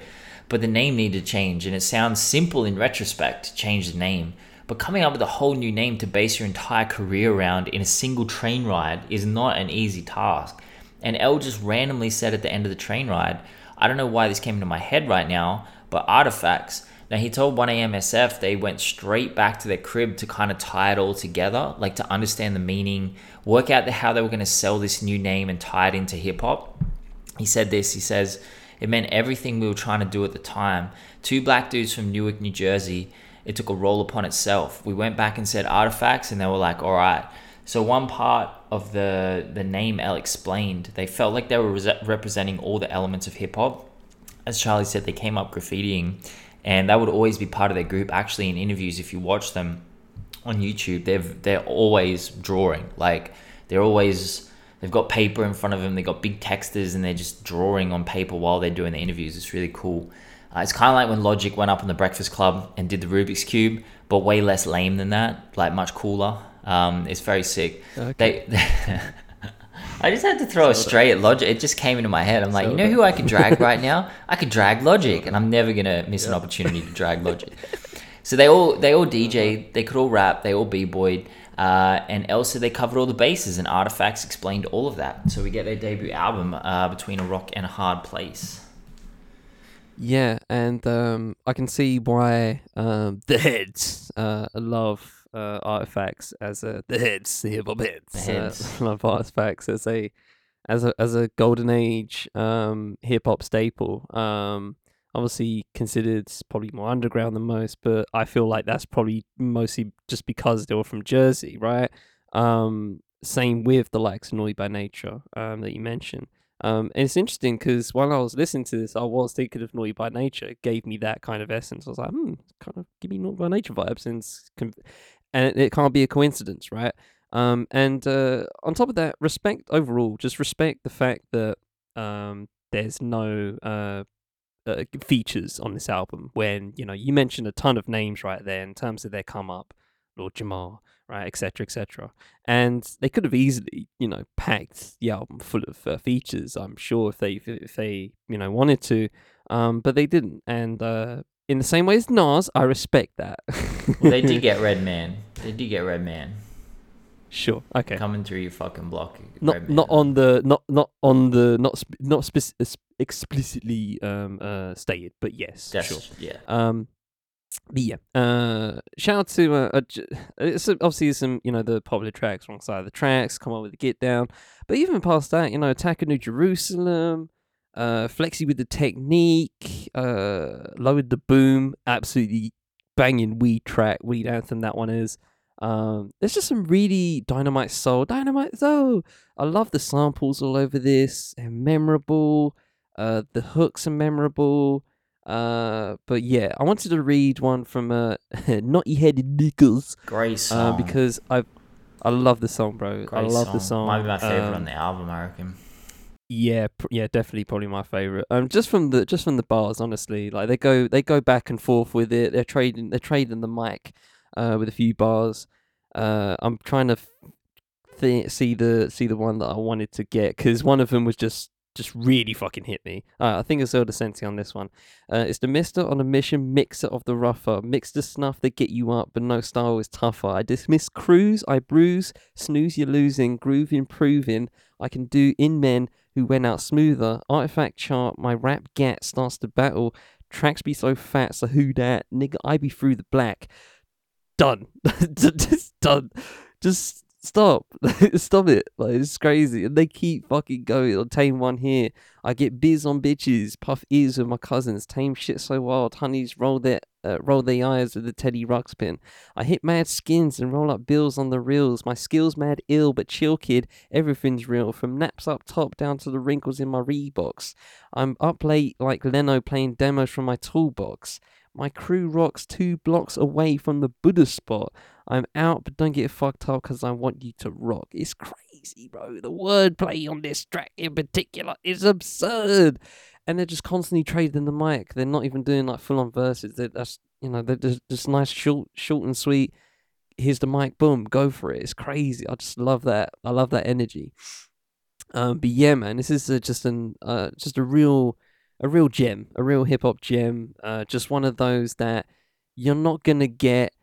but the name needed to change, and it sounds simple in retrospect to change the name. But coming up with a whole new name to base your entire career around in a single train ride is not an easy task. And El just randomly said at the end of the train ride, I don't know why this came into my head right now, but artifacts. Now he told 1AMSF they went straight back to their crib to kind of tie it all together, like to understand the meaning, work out the, how they were going to sell this new name and tie it into hip hop. He said this, he says, it meant everything we were trying to do at the time. Two black dudes from Newark, New Jersey. It took a role upon itself. We went back and said artifacts, and they were like, all right. So one part of the the name El explained, they felt like they were re- representing all the elements of hip hop. As Charlie said, they came up graffitiing, and that would always be part of their group. Actually, in interviews, if you watch them on YouTube, they're they're always drawing. Like they're always they've got paper in front of them, they've got big texters, and they're just drawing on paper while they're doing the interviews. It's really cool. Uh, it's kind of like when Logic went up on the Breakfast Club and did the Rubik's Cube, but way less lame than that, like much cooler. Um, it's very sick. Okay. They, <laughs> I just had to throw a straight at Logic. It just came into my head. I'm like, you know who I could drag right now? <laughs> I could drag Logic, and I'm never gonna miss yeah. an opportunity to drag Logic. So they all they all DJ, they could all rap, they all b-boyed, uh, and Elsa they covered all the bases, and Artifacts explained all of that. So we get their debut album, uh, Between a Rock and a Hard Place. Yeah, and um, I can see why um, <laughs> the heads uh, love uh, artifacts as a the heads, the hip hop heads, The heads. Uh, <laughs> love artifacts as a as a as a golden age um, hip hop staple. Um, obviously considered probably more underground than most, but I feel like that's probably mostly just because they were from Jersey, right? Um, same with the likes of Naughty by Nature um, that you mentioned. Um, and it's interesting because while I was listening to this, I was thinking of Naughty by Nature. It gave me that kind of essence. I was like, hmm, kind of give me Naughty by Nature vibes, and con- and it, it can't be a coincidence, right? Um, and uh, on top of that, respect overall. Just respect the fact that um, there's no uh, uh, features on this album. When you know you mentioned a ton of names right there in terms of their come up, Lord Jamar, right, etc., etc. And they could have easily, you know, packed the album full of uh, features. I'm sure if they if they you know wanted to, um, but they didn't. And uh, in the same way as Nas, I respect that. Well, they did <laughs> get Redman. They did get Redman sure. Okay. coming through your fucking block. Not Redman. not on the not not on the not sp- not spec- es- explicitly um uh stated, but yes, That's, sure. Yeah. Um, but yeah, uh, shout out to uh, uh it's obviously some you know the popular tracks wrong side of the tracks. Come on with the get down, but even past that, you know, Attack of New Jerusalem, uh, Flexi with the technique, uh, lowered the boom, absolutely banging weed track, weed anthem that one is. Um, there's just some really dynamite soul, dynamite soul. I love the samples all over this. They're memorable. Uh, the hooks are memorable. Uh, but yeah, I wanted to read one from uh, Naughty Headed Nichols Great uh, because I I love the song, bro. Great I love the song. Might be my favorite Um, on the album, I reckon. yeah, pr- yeah, definitely, probably my favorite. Um, just from the just from the bars, honestly, like they go they go back and forth with it. They're trading they're trading the mic, uh, with a few bars. Uh, I'm trying to thi- see the see the one that I wanted to get because one of them was just just really fucking hit me. Uh, I think it's El Da Sensei on this one. Uh, it's the Mister on a mission, mixer of the rougher, mix the snuff that get you up, but no style is tougher. I dismiss cruise, I bruise, snooze you're losing, groove improving. I can do in men who went out smoother. Artifact chart, my rap gat starts to battle. Tracks be so fat, so who dat? Nigga, I be through the black. Done. <laughs> Just done. Just stop. <laughs> stop it. Like, it's crazy. And they keep fucking going. I'll tame one here. I get biz on bitches, puff ears with my cousins, tame shit so wild, honeys roll their uh, roll their eyes with the Teddy Ruxpin. I hit mad skins and roll up bills on the reels. My skills mad ill, but chill kid, everything's real. From naps up top down to the wrinkles in my Reeboks. I'm up late like Leno playing demos from my toolbox. My crew rocks two blocks away from the Buddha spot. I'm out, but don't get fucked up because I want you to rock. It's crazy, bro. The wordplay on this track in particular is absurd. And they're just constantly trading the mic. They're not even doing like full on verses. They're that's you know, they're just, just nice short short and sweet. Here's the mic, boom, go for it. It's crazy. I just love that. I love that energy. Um, but yeah, man, this is just an uh, just a real a real gem, a real hip hop gem. Uh, just one of those that you're not gonna get.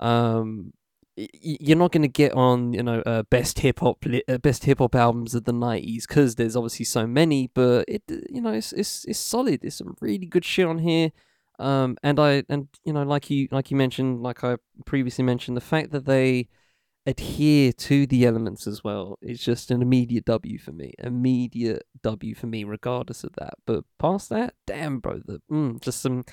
Um, you're not gonna get on, you know, uh, best hip hop uh, best hip hop albums of the '90s because there's obviously so many. But it, you know, it's it's it's solid. There's some really good shit on here. Um, and I and you know, like you like you mentioned, like I previously mentioned, the fact that they adhere to the elements as well It's just an immediate W for me. Immediate W for me, regardless of that. But past that, damn, bro, the mm, just some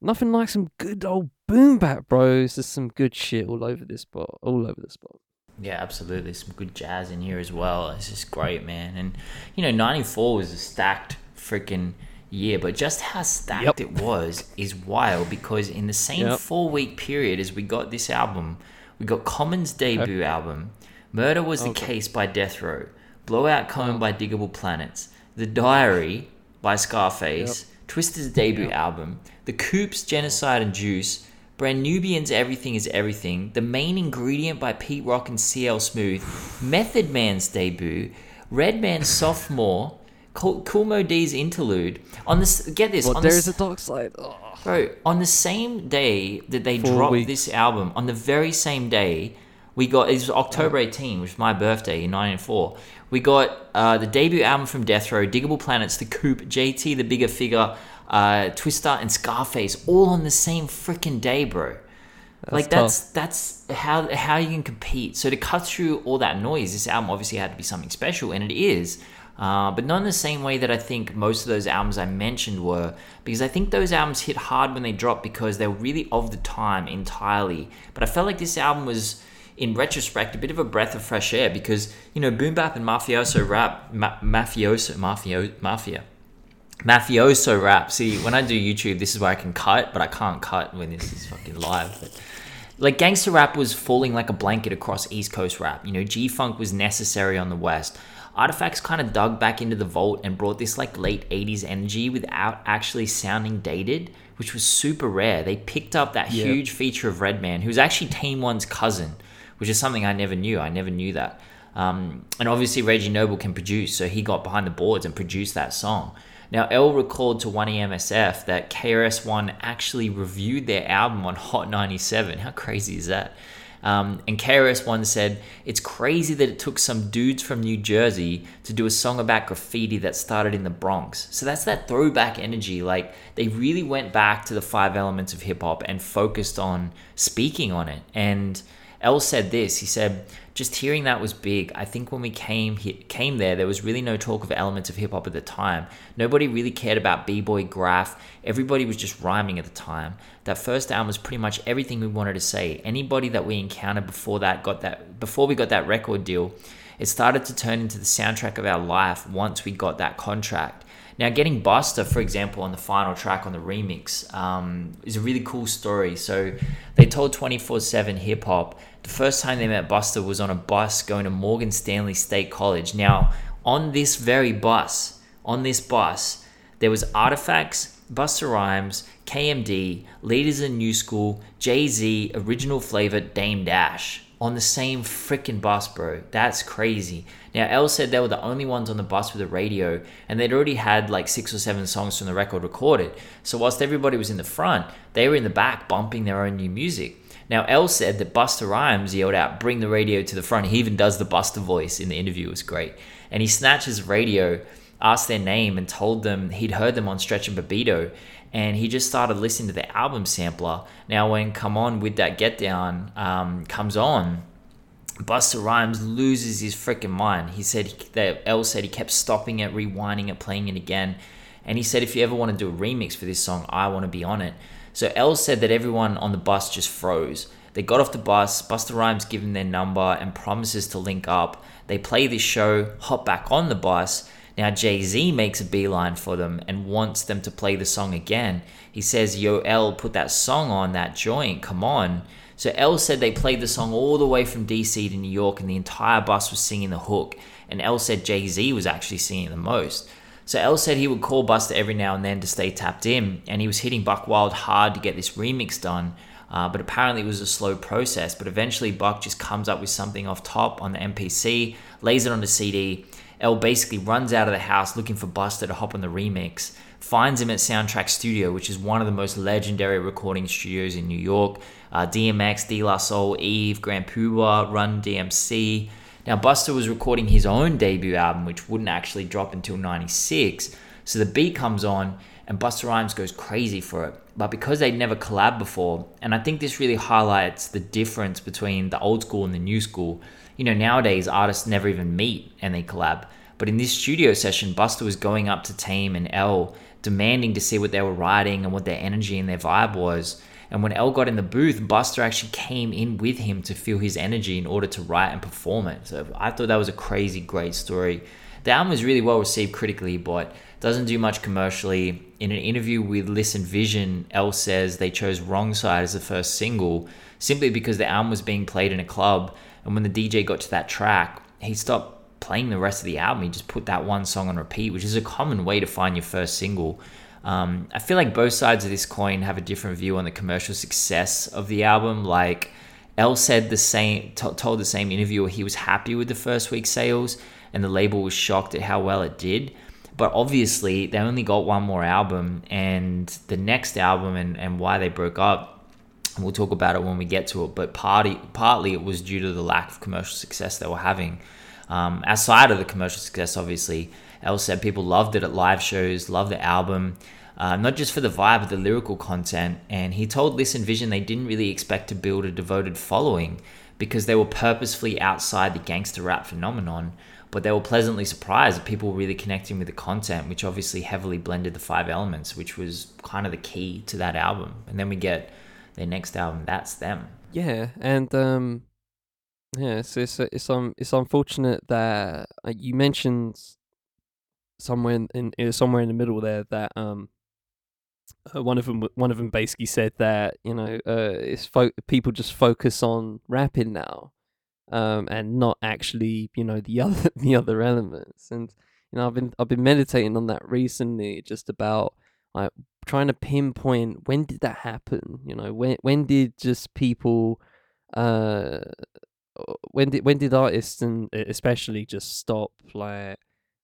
nothing like some good old boom bap, bro. It's just some good shit all over this spot, all over the spot. Yeah, absolutely. Some good jazz in here as well. It's just great, man. And you know, '94 was a stacked freaking year, but just how stacked Yep. it was is wild because in the same Yep. four-week period as we got this album, we got Common's debut album, "Murder Was the Okay. Case" by Death Row, "Blowout Comb" by Digable Planets, "The Diary" by Scarface, Twister's debut album, The Coup's, Genocide and Juice, Brand Nubians Everything is Everything, The Main Ingredient by Pete Rock and CL Smooth, Method Man's debut, Redman's Sophomore, Cool, D's interlude on this. Get this. Well, on there is this, a dark side. Oh. Bro, on the same day that they Four dropped weeks. this album, on the very same day, we got it was October 18, which was my birthday in 1994. We got uh, the debut album from Death Row, Digable Planets, The Coup, JT, The Bigga Figga, uh, Twister, and Scarface, all on the same freaking day, bro. like that's that's how how you can compete. So to cut through all that noise, this album obviously had to be something special, and it is. Uh, but not in the same way that I think most of those albums I mentioned were, because I think those albums hit hard when they dropped because they were really of the time entirely. But I felt like this album was, in retrospect, a bit of a breath of fresh air because you know boom bap and mafioso rap, ma- mafioso, mafio, mafia, mafioso rap. See, when I do YouTube, this is where I can cut, but I can't cut when this is fucking live. But like gangster rap was falling like a blanket across East Coast rap. You know, G Funk was necessary on the West. Artifacts kind of dug back into the vault and brought this like late 80s energy without actually sounding dated, which was super rare. They picked up that Yeah. huge feature of Redman, who's actually Tame One's cousin, which is something I never knew. I never knew that. Um, and obviously, Reggie Noble can produce, so he got behind the boards and produced that song. Now, El recalled to 1EMSF that KRS-One actually reviewed their album on Hot 97. How crazy is that? Um, and KRS-One said, It's crazy that it took some dudes from New Jersey to do a song about graffiti that started in the Bronx. So that's that throwback energy. Like, they really went back to the five elements of hip hop and focused on speaking on it. And El said this. He said, "Just hearing that was big. I think when we came he- came there, there was really no talk of elements of hip hop at the time. Nobody really cared about b-boy graph. Everybody was just rhyming at the time. That first album was pretty much everything we wanted to say. Anybody that we encountered before that got that before we got that record deal, it started to turn into the soundtrack of our life once we got that contract." Now, getting Busta, for example, on the final track on the remix um, is a really cool story. So, they told 24 7 Hip Hop the first time they met Busta was on a bus going to Morgan Stanley State College. Now, on this very bus, on this bus, there was Artifacts, Busta Rhymes, KMD, Leaders in New School, Jay Z, Original Flavor, Dame Dash on the same freaking bus, bro. That's crazy. Now, El said they were the only ones on the bus with a radio, and they'd already had like six or seven songs from the record recorded. So, whilst everybody was in the front, they were in the back bumping their own new music. Now, El said that Busta Rhymes yelled out, Bring the radio to the front. He even does the Busta voice in the interview, it was great. And he snatches radio, asked their name, and told them he'd heard them on Stretch and Bobbito. And he just started listening to the album sampler. Now, when Come On with that Get Down um, comes on, Busta Rhymes loses his freaking mind. He said that El said he kept stopping it, rewinding it, playing it again, and he said if you ever want to do a remix for this song, I want to be on it. So El said that everyone on the bus just froze. They got off the bus. Busta Rhymes give them their number and promises to link up. They play this show, hop back on the bus. Now Jay Z makes a beeline for them and wants them to play the song again. He says, "Yo, El, put that song on that joint. Come on." So El said they played the song all the way from DC to New York, and the entire bus was singing the hook. And El said Jay Z was actually singing the most. So El said he would call Busta every now and then to stay tapped in, and he was hitting Buckwild hard to get this remix done. Uh, but apparently it was a slow process. But eventually Buck just comes up with something off top on the MPC, lays it on the CD. El basically runs out of the house looking for Busta to hop on the remix, finds him at Soundtrack Studio, which is one of the most legendary recording studios in New York. Uh, DMX, De La Soul, Eve, Grand Puba, Run DMC. Now, Busta was recording his own debut album, which wouldn't actually drop until 96. So the beat comes on, and Busta Rhymes goes crazy for it. But because they'd never collabed before, and I think this really highlights the difference between the old school and the new school. You know, nowadays artists never even meet and they collab. But in this studio session, Busta was going up to Tame and El, demanding to see what they were writing and what their energy and their vibe was. And when El got in the booth, Busta actually came in with him to feel his energy in order to write and perform it. So I thought that was a crazy, great story. The album was really well received critically, but doesn't do much commercially. In an interview with Listen Vision, El says they chose Wrong Side as the first single simply because the album was being played in a club. And when the DJ got to that track, he stopped playing the rest of the album. He just put that one song on repeat, which is a common way to find your first single. Um, I feel like both sides of this coin have a different view on the commercial success of the album. Like El said the same, t- told the same interviewer he was happy with the first week sales, and the label was shocked at how well it did. but obviously they only got one more album, and the next album and and why they broke up. And We'll talk about it when we get to it, but party partly it was due to the lack of commercial success they were having. Um, outside of the commercial success, obviously, El said people loved it at live shows, loved the album, uh, not just for the vibe, but the lyrical content. And he told Listen Vision they didn't really expect to build a devoted following because they were purposefully outside the gangster rap phenomenon. But they were pleasantly surprised that people were really connecting with the content, which obviously heavily blended the five elements, which was kind of the key to that album. And then we get their next album, That's Them. Yeah, and um, yeah, it's it's it's um it's unfortunate that uh, you mentioned somewhere in, in in- somewhere in the middle there that um uh, one of them one of them basically said that you know uh it's fo- people just focus on rapping now um and not actually you know the <laughs> other the other elements and you know I've been I've been meditating on that recently just about like trying to pinpoint when did that happen you know when when did just people uh uh, when did when did artists and especially just stop like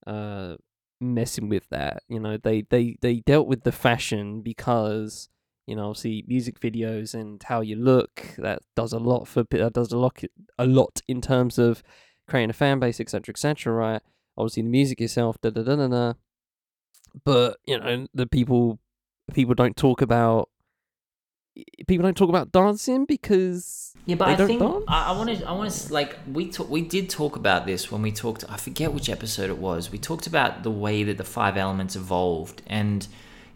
uh messing with that? You know they they they dealt with the fashion because you know obviously music videos and how you look that does a lot for that does a lot a lot in terms of creating a fan base etc etc right? Obviously the music itself da da da da da. But you know the people people don't talk about people don't talk about dancing because Yeah, but I think dance? I want to. I want to like we talk, we did talk about this when we talked. I forget which episode it was. We talked about the way that the five elements evolved, and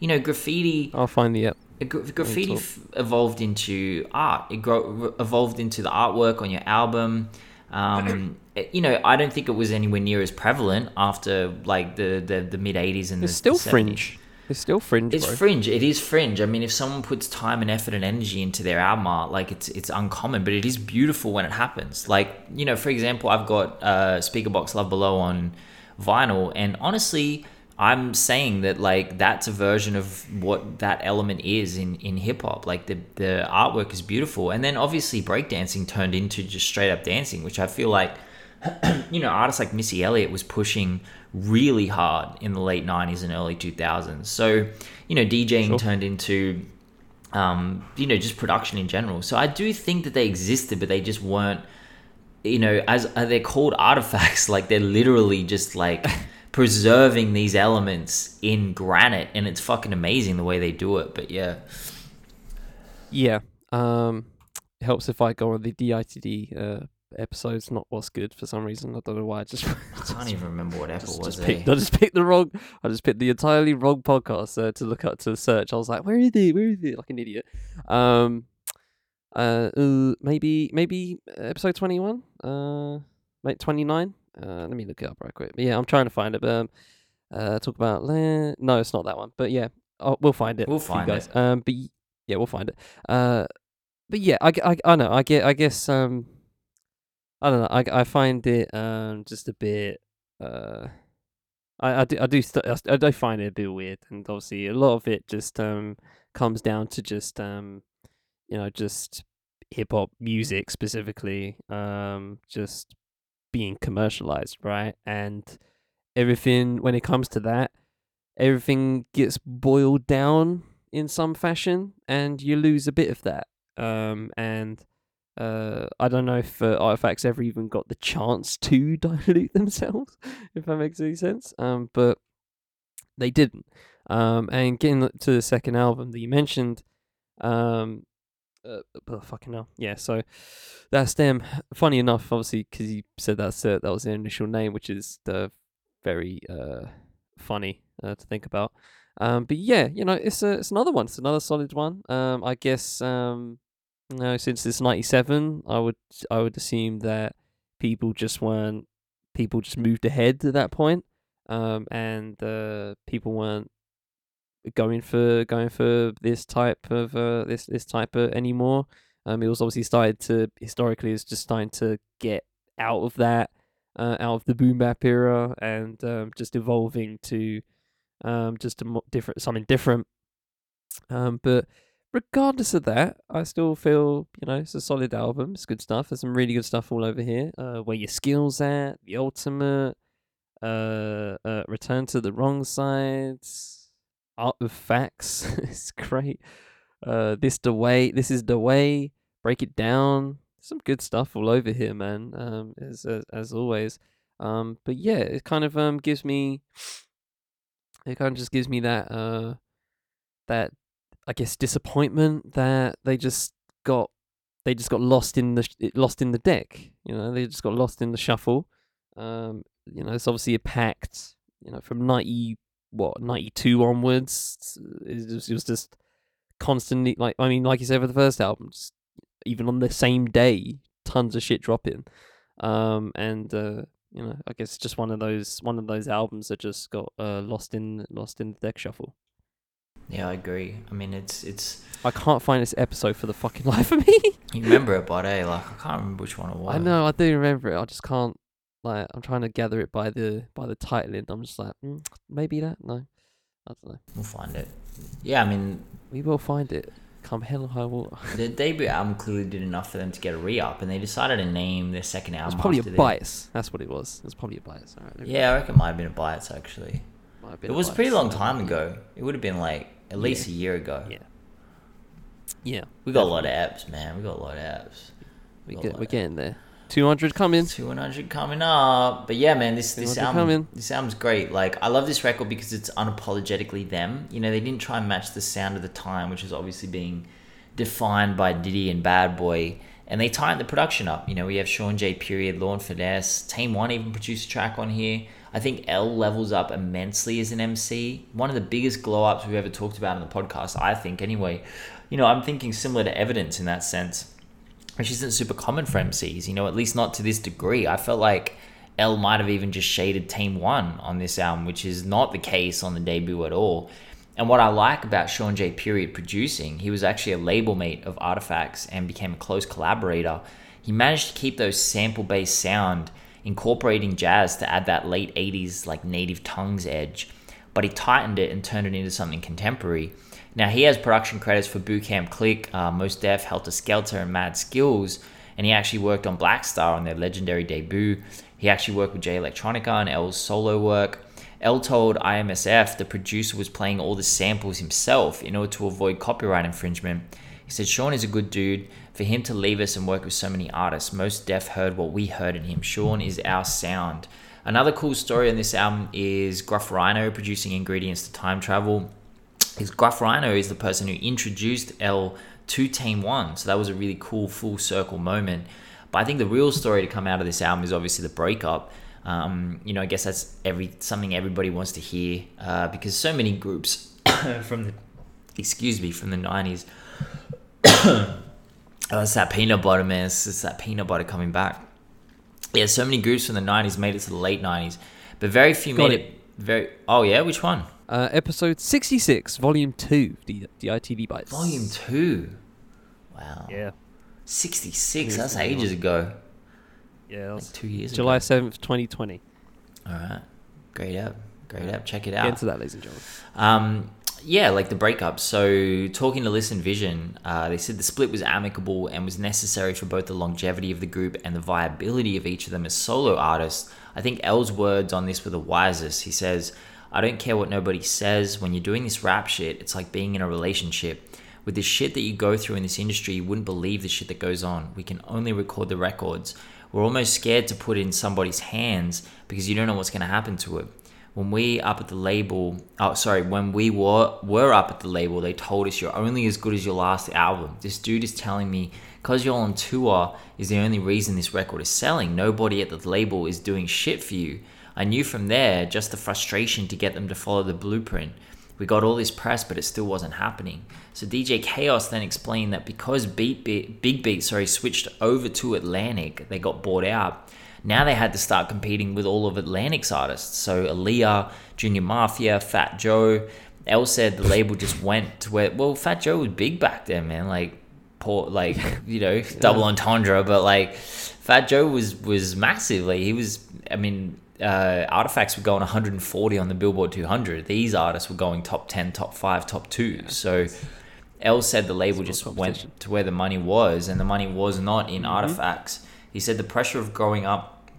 you know, graffiti. I'll find the app. gra- graffiti f- evolved into art. It grow, evolved into the artwork on your album. Um, <clears throat> you know, I don't think it was anywhere near as prevalent after like the the, the mid '80s and It's the, still the 70s. fringe. It's still fringe, It's bro. fringe. It is fringe. I mean, if someone puts time and effort and energy into their album art, like it's it's uncommon, but it is beautiful when it happens. Like you know, for example, I've got uh, Speakerboxxx Love Below on vinyl, and honestly, I'm saying that like that's a version of what that element is in in hip hop. Like the the artwork is beautiful, and then obviously breakdancing turned into just straight up dancing, which I feel like <clears throat> you know, artists like Missy Elliott was pushing really hard in the late 90s and early 2000s. So, you know, DJing Sure. turned into, um, you know, just production in general. So I do think that they existed, but they just weren't, you know, as uh, they're called artifacts, <laughs> like they're literally just like <laughs> preserving these elements in granite. And it's fucking amazing the way they do it. But yeah. Yeah. Um, helps if I go on the DITD uh, episodes, not what's good for some reason. I don't know why. I just <laughs> I can't even remember what episode just, was just picked, I just picked the wrong. I just picked the entirely wrong podcast uh, to look up to search. I was like, where is it? Where is it? Like an idiot. Um, uh, uh maybe maybe episode twenty one. Uh, mate, twenty nine. Uh, let me look it up right quick. But yeah, I'm trying to find it. But um, uh, talk about no, it's not that one. But yeah, oh, we'll find it. We'll find guys. it. Um, but yeah, we'll find it. Uh, but yeah, i i know. I get. I guess. Um, I don't know. I, I find it um just a bit. Uh, I I do I do st- I do find it a bit weird, and obviously a lot of it just um comes down to just um you know just hip hop music specifically um just being commercialized, right? And everything when it comes to that, everything gets boiled down in some fashion, and you lose a bit of that. Um, and uh, I don't know if uh, artifacts ever even got the chance to <laughs> dilute themselves, <laughs> if that makes any sense. Um, but they didn't. Um, and getting to the second album that you mentioned, um, uh, oh, fucking hell, yeah. So that's them. Funny enough, obviously, because you said that's uh, that was their initial name, which is the very uh funny uh, to think about. Um, but yeah, you know, it's a it's another one. It's another solid one. Um, I guess um, know, since it's ninety seven, I would I would assume that people just weren't people just moved ahead at that point. Um, and uh, people weren't going for going for this type of uh this this type of anymore. Um, it was obviously started to historically it's just starting to get out of that, uh, out of the boom bap era, and um, just evolving to um just a mo- different something different. Um, but regardless of that, I still feel you know it's a solid album. It's good stuff. There's some really good stuff all over here. Uh, where your skills at the ultimate. uh, uh, Return to the Wrong Side, Art of Facts. <laughs> it's great. Uh, this the way. This is the way. Break it down. Some good stuff all over here, man. Um, as as, as always. Um, but yeah, it kind of um gives me. It kind of just gives me that uh, that I guess disappointment that they just got they just got lost in the lost in the deck. You know, they just got lost in the shuffle. Um, you know, it's obviously a pact. You know, from ninety what ninety two onwards, it was, it was just constantly like I mean, like you said for the first album, just, even on the same day, tons of shit dropping. Um, and uh, you know, I guess just one of those one of those albums that just got uh, lost in lost in the deck shuffle. Yeah, I agree. I mean, it's it's. I can't find this episode for the fucking <laughs> life of me. You remember it, but eh, like I can't remember which one it was. I know, I do remember it. I just can't. Like, I'm trying to gather it by the by the titling. I'm just like, mm, maybe that. No, I don't know. We'll find it. Yeah, I mean, We will find it. Come hell or high water. <laughs> the debut album clearly did enough for them to get a re-up, and they decided to name their second It's album. probably a after their- bias. That's what it was. It's probably a bias. All right. Yeah, I reckon it might have been a bias actually. might have been It was a pretty long time ago. It would have been like at least Yeah. a year ago. Yeah. Yeah, We got a lot of apps, man. We got a lot of apps. we get, we're getting there. 200 coming. 200 coming up. But yeah, man, this this album coming. this album's great. Like I love this record because it's unapologetically them. You know, they didn't try and match the sound of the time, which is obviously being defined by Diddy and Bad Boy. And they tightened the production up. You know, we have Sean J. Period, Lord Finesse, Tame One even produced a track on here. I think El levels up immensely as an MC. One of the biggest glow ups we've ever talked about in the podcast, I think. Anyway, you know, I'm thinking similar to Evidence in that sense which isn't super common for MCs, you know, at least not to this degree. I felt like El might have even just shaded Tame One on this album, which is not the case on the debut at all. And what I like about Sean J. Period producing, he was actually a label mate of Artifacts and became a close collaborator. He managed to keep those sample based sound, incorporating jazz to add that late 80s like native tongues edge, but he tightened it and turned it into something contemporary. Now he has production credits for Bootcamp Click, uh, Mos Def, Helter Skelter, and Mad Skills, and he actually worked on Black Star on their legendary debut. He actually worked with Jay Electronica on El's solo work. El told IMSF the producer was playing all the samples himself in order to avoid copyright infringement. He said Sean is a good dude. For him to leave us and work with so many artists, Mos Def heard what we heard in him. Sean is our sound. Another cool story on this album is Gruff Rhino producing ingredients to time travel is Gruff Rhino is the person who introduced El to Tame One. So that was a really cool full circle moment. But I think the real story to come out of this album is obviously the breakup. Um, you know, I guess that's every something everybody wants to hear uh, because so many groups <coughs> from the excuse me from the nineties. Oh, it's that peanut butter, man. It's, it's that peanut butter coming back. Yeah, so many groups from the nineties made it to the late nineties, but very few Got made it. it. Very. Oh yeah, which one? Uh, episode 66, volume 2, the, the ITV Bites. Volume two. Wow. Yeah. 66. Here's That's ages one. ago. Yeah, that Like was two years July ago. 7th, 2020. All right. Great app. Great app. Check it Get out. into that, ladies and gentlemen. Um, yeah, like the breakup. So, talking to Listen Vision, uh, they said the split was amicable and was necessary for both the longevity of the group and the viability of each of them as solo artists. I think El's words on this were the wisest. He says, I don't care what nobody says. When you're doing this rap shit, it's like being in a relationship. With the shit that you go through in this industry, you wouldn't believe the shit that goes on. We can only record the records. We're almost scared to put in somebody's hands because you don't know what's going to happen to it when we up at the label oh sorry when we were were up at the label they told us you're only as good as your last album. This dude is telling me because you're on tour is the only reason this record is selling. Nobody at the label is doing shit for you i knew from there just the frustration to get them to follow the blueprint. We got all this press but it still wasn't happening. So dj chaos then explained that because beat, beat big beat sorry switched over to atlantic they got bought out now they had to start competing with all of Atlantic's artists. So Aaliyah, Junior Mafia, Fat Joe. El said the label just went to where well, Fat Joe was big back then, man. Like poor like, <laughs> you know, double entendre, but like Fat Joe was was massive. Like he was I mean, uh, artifacts were going 140 on the Billboard 200. These artists were going top 10, top 5, top 2. So El said the label just went to where the money was, and the money was not in Mm-hmm. artifacts. He said the pressure of growing up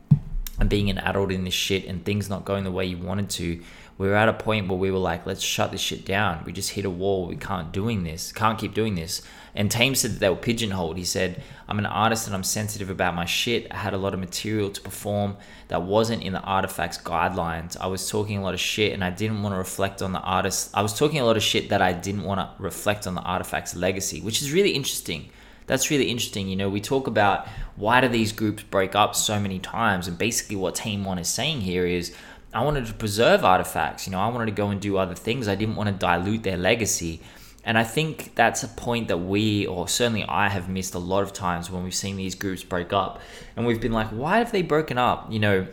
and being an adult in this shit and things not going the way you wanted to, we were at a point where we were like, let's shut this shit down. We just hit a wall. We can't doing this. Can't keep doing this. And Tame said that they were pigeonholed. He said, I'm an artist and I'm sensitive about my shit. I had a lot of material to perform that wasn't in the artifacts guidelines. I was talking a lot of shit and I didn't want to reflect on the artist. I was talking a lot of shit that I didn't want to reflect on the artifacts legacy, which is really interesting. That's really interesting. You know, we talk about why do these groups break up so many times? And basically, what Tame One is saying here is I wanted to preserve artifacts. You know, I wanted to go and do other things. I didn't want to dilute their legacy. And I think that's a point that we, or certainly I, have missed a lot of times when we've seen these groups break up. And we've been like, why have they broken up? You know,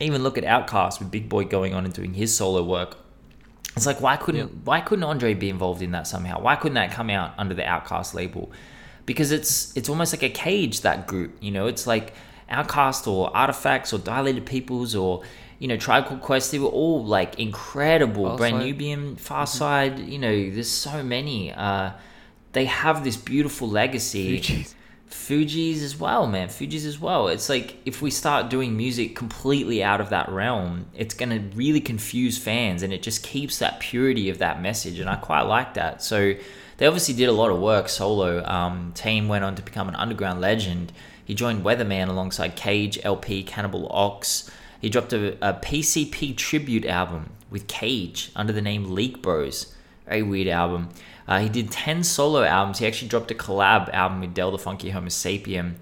even look at OutKast with Big Boi going on and doing his solo work. It's like why couldn't yeah. why couldn't Andre be involved in that somehow? Why couldn't that come out under the OutKast label? Because it's it's almost like a cage that group. You know, it's like OutKast or Artifacts or Dilated Peoples or you know, Tribe Called Quest, they were all like incredible. Far Brand Nubian, Far mm-hmm. Side, you know, there's so many. Uh, they have this beautiful legacy. Fugees. Fugees as well, man. Fugees as well. It's like if we start doing music completely out of that realm, it's going to really confuse fans and it just keeps that purity of that message. And I quite like that. So they obviously did a lot of work solo. Um, Tame went on to become an underground legend. He joined Weatherman alongside Cage, El-P, Cannibal Ox. He dropped a, a PCP tribute album with Cage under the name Leak Bros. Very weird album. Uh, he did 10 solo albums. He actually dropped a collab album with Del the Funky Homosapien.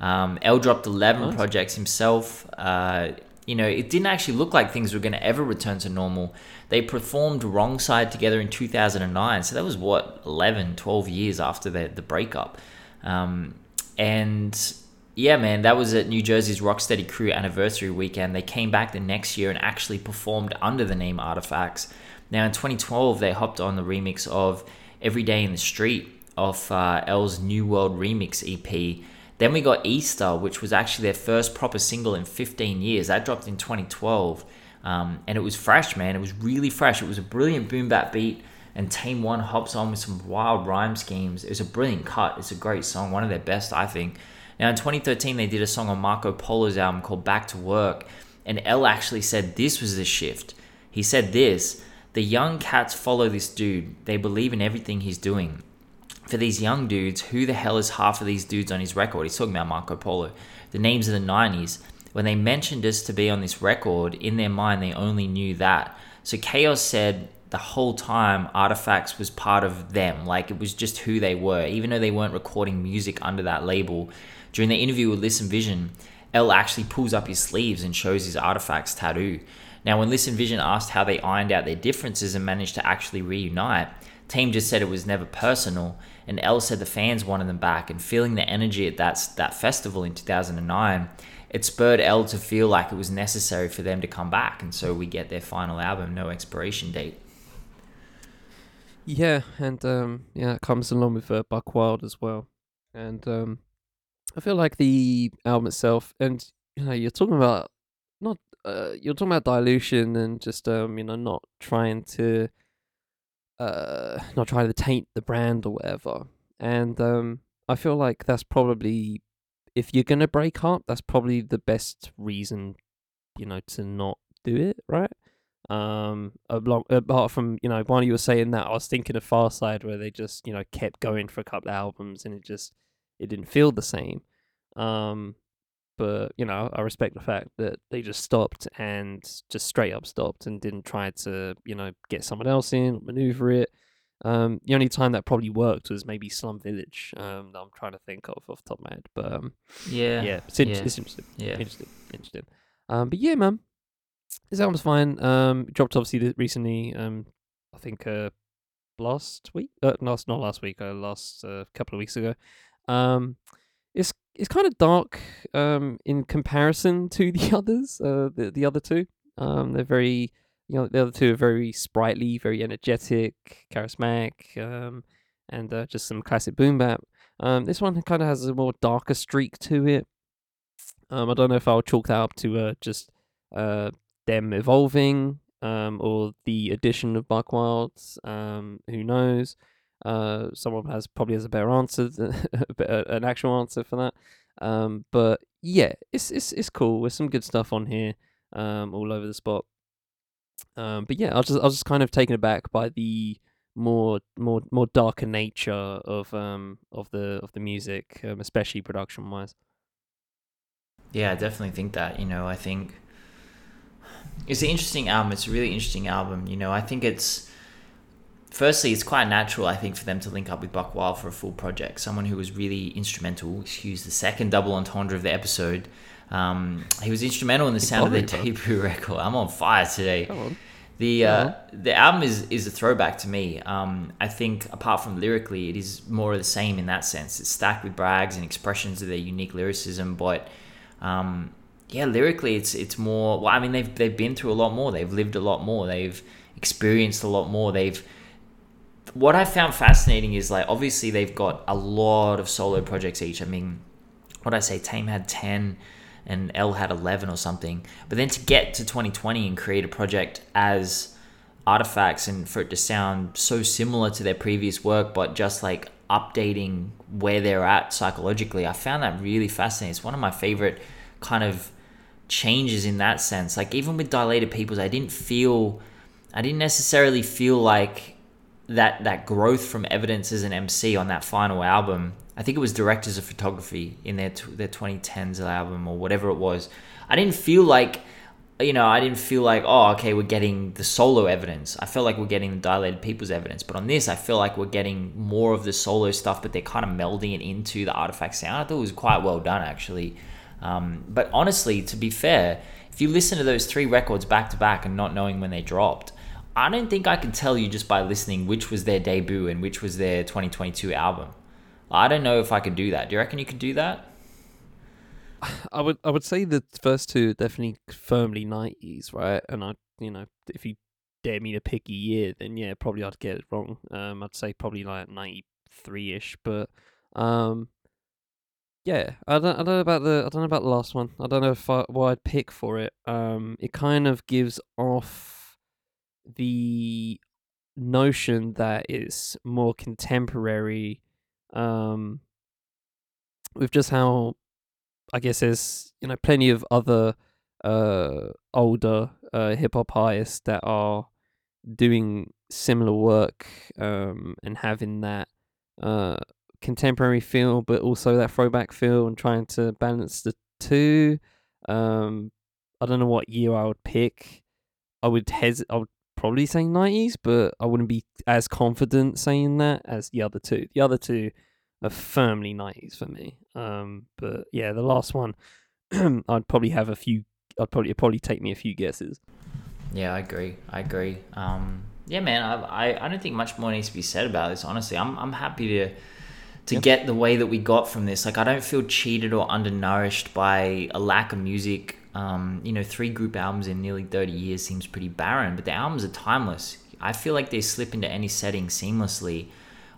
Um, El dropped 11 nice. projects himself. Uh, you know, it didn't actually look like things were going to ever return to normal. They performed Wrong Side together in 2009. So that was what, 11, 12 years after the, the breakup. Um, and yeah, man, that was at New Jersey's Rocksteady Crew anniversary weekend. They came back the next year and actually performed under the name Artifacts. Now, in 2012, they hopped on the remix of Every Day in the Street off uh, El's New World Remix EP. Then we got Easter, which was actually their first proper single in 15 years. That dropped in 2012. Um, and it was fresh, man. It was really fresh. It was a brilliant boom bap beat. And Tame One hops on with some wild rhyme schemes. It was a brilliant cut. It's a great song, one of their best, I think. Now, in 2013, they did a song on Marco Polo's album called Back to Work, and El actually said this was the shift. He said this The young cats follow this dude, they believe in everything he's doing. For these young dudes, who the hell is half of these dudes on his record? He's talking about Marco Polo. The names of the 90s. When they mentioned us to be on this record, in their mind, they only knew that. So Chaos said the whole time Artifacts was part of them. Like it was just who they were. Even though they weren't recording music under that label, during the interview with Listen Vision, El actually pulls up his sleeves and shows his artifacts tattoo. Now, when Listen Vision asked how they ironed out their differences and managed to actually reunite, Tame just said it was never personal, and El said the fans wanted them back. And feeling the energy at that that festival in 2009, it spurred El to feel like it was necessary for them to come back, and so we get their final album, No Expiration Date. Yeah, and um, yeah, it comes along with uh, Buckwild as well, and um, I feel like the album itself, and you know, you're talking about not uh, you're talking about dilution and just um, you know, not trying to uh, not trying to taint the brand or whatever. And um, I feel like that's probably if you're gonna break up, that's probably the best reason, you know, to not do it, right? Um, along, apart from you know, while you were saying that, I was thinking of Pharcyde, where they just you know kept going for a couple of albums, and it just it didn't feel the same. Um, but you know, I respect the fact that they just stopped and just straight up stopped and didn't try to you know get someone else in, maneuver it. Um, the only time that probably worked was maybe Slum Village. Um, that I'm trying to think of off the top of my head. But um, yeah, yeah, it's, in- yeah. it's interesting. Yeah, interesting, interesting. Um, but yeah, man, this album's fine. Um, dropped obviously recently. Um, I think uh, last week. Uh, last not last week. Uh, last uh, couple of weeks ago. Um, it's it's kind of dark um in comparison <laughs> to the others. Uh, the the other two. Um, they're very you know the other two are very sprightly, very energetic, charismatic, um, and uh, just some classic boom bap. Um, this one kind of has a more darker streak to it. Um, I don't know if I'll chalk that up to uh just uh them evolving um or the addition of Buckwilds. Um, who knows? Uh, someone has probably has a better answer, <laughs> an actual answer for that. Um, but yeah, it's it's it's cool. There's some good stuff on here, um, all over the spot. Um, but yeah, I was just I was just kind of taken aback by the more more more darker nature of um of the of the music, um, especially production wise. Yeah, I definitely think that. You know, I think it's an interesting album. It's a really interesting album. You know, I think it's firstly, it's quite natural, I think, for them to link up with Buckwild for a full project. Someone who was really instrumental. Excuse the second double entendre of the episode. Um, he was instrumental in the sound of their debut record. I'm on fire today. On. The uh, the album is is a throwback to me. Um, I think apart from lyrically, it is more of the same in that sense. It's stacked with brags and expressions of their unique lyricism, but um, yeah, lyrically, it's it's more. Well, I mean, they've they've been through a lot more. They've lived a lot more. They've experienced a lot more. They've what I found fascinating is like obviously they've got a lot of solo projects each. I mean, what I say, Tame had ten and El had eleven or something. But then to get to 2020 and create a project as artifacts and for it to sound so similar to their previous work, but just like updating where they're at psychologically, I found that really fascinating. It's one of my favorite kind of changes in that sense. Like even with Dilated Peoples, I didn't feel, I didn't necessarily feel like that that growth from Evidence as an MC on that final album. I think it was Directors of Photography in their their 2010s album or whatever it was. I didn't feel like you know, I didn't feel like, oh, okay, we're getting the solo evidence. I felt like we're getting the dilated people's evidence. But on this, I feel like we're getting more of the solo stuff, but they're kind of melding it into the artifact sound. I thought it was quite well done, actually. Um, but honestly, to be fair, if you listen to those three records back to back and not knowing when they dropped, I don't think I can tell you just by listening which was their debut and which was their 2022 album. I don't know if I could do that. Do you reckon you could do that? <sighs> I would I would say the first two definitely firmly nineties, right? And I you know, if you dare me to pick a year, then yeah, probably I'd get it wrong. Um I'd say probably like ninety three ish, but um yeah, I don't I don't know about the I don't know about the last one. I don't know if I, what I'd pick for it. Um it kind of gives off the notion that it's more contemporary um with just how I guess there's you know plenty of other uh, older uh, hip hop artists that are doing similar work um, and having that uh, contemporary feel, but also that throwback feel, and trying to balance the two. Um, I don't know what year I would pick. I would hes- I would probably say nineties, but I wouldn't be as confident saying that as the other two. The other two are firmly nineties for me. Um, but yeah, the last one, <clears throat> I'd probably have a few. I'd probably probably take me a few guesses. Yeah, I agree. I agree. Um, yeah, man. I, I I don't think much more needs to be said about this. Honestly, I'm I'm happy to to yep. get the way that we got from this. Like, I don't feel cheated or undernourished by a lack of music. Um, you know, three group albums in nearly 30 years seems pretty barren, but the albums are timeless. I feel like they slip into any setting seamlessly.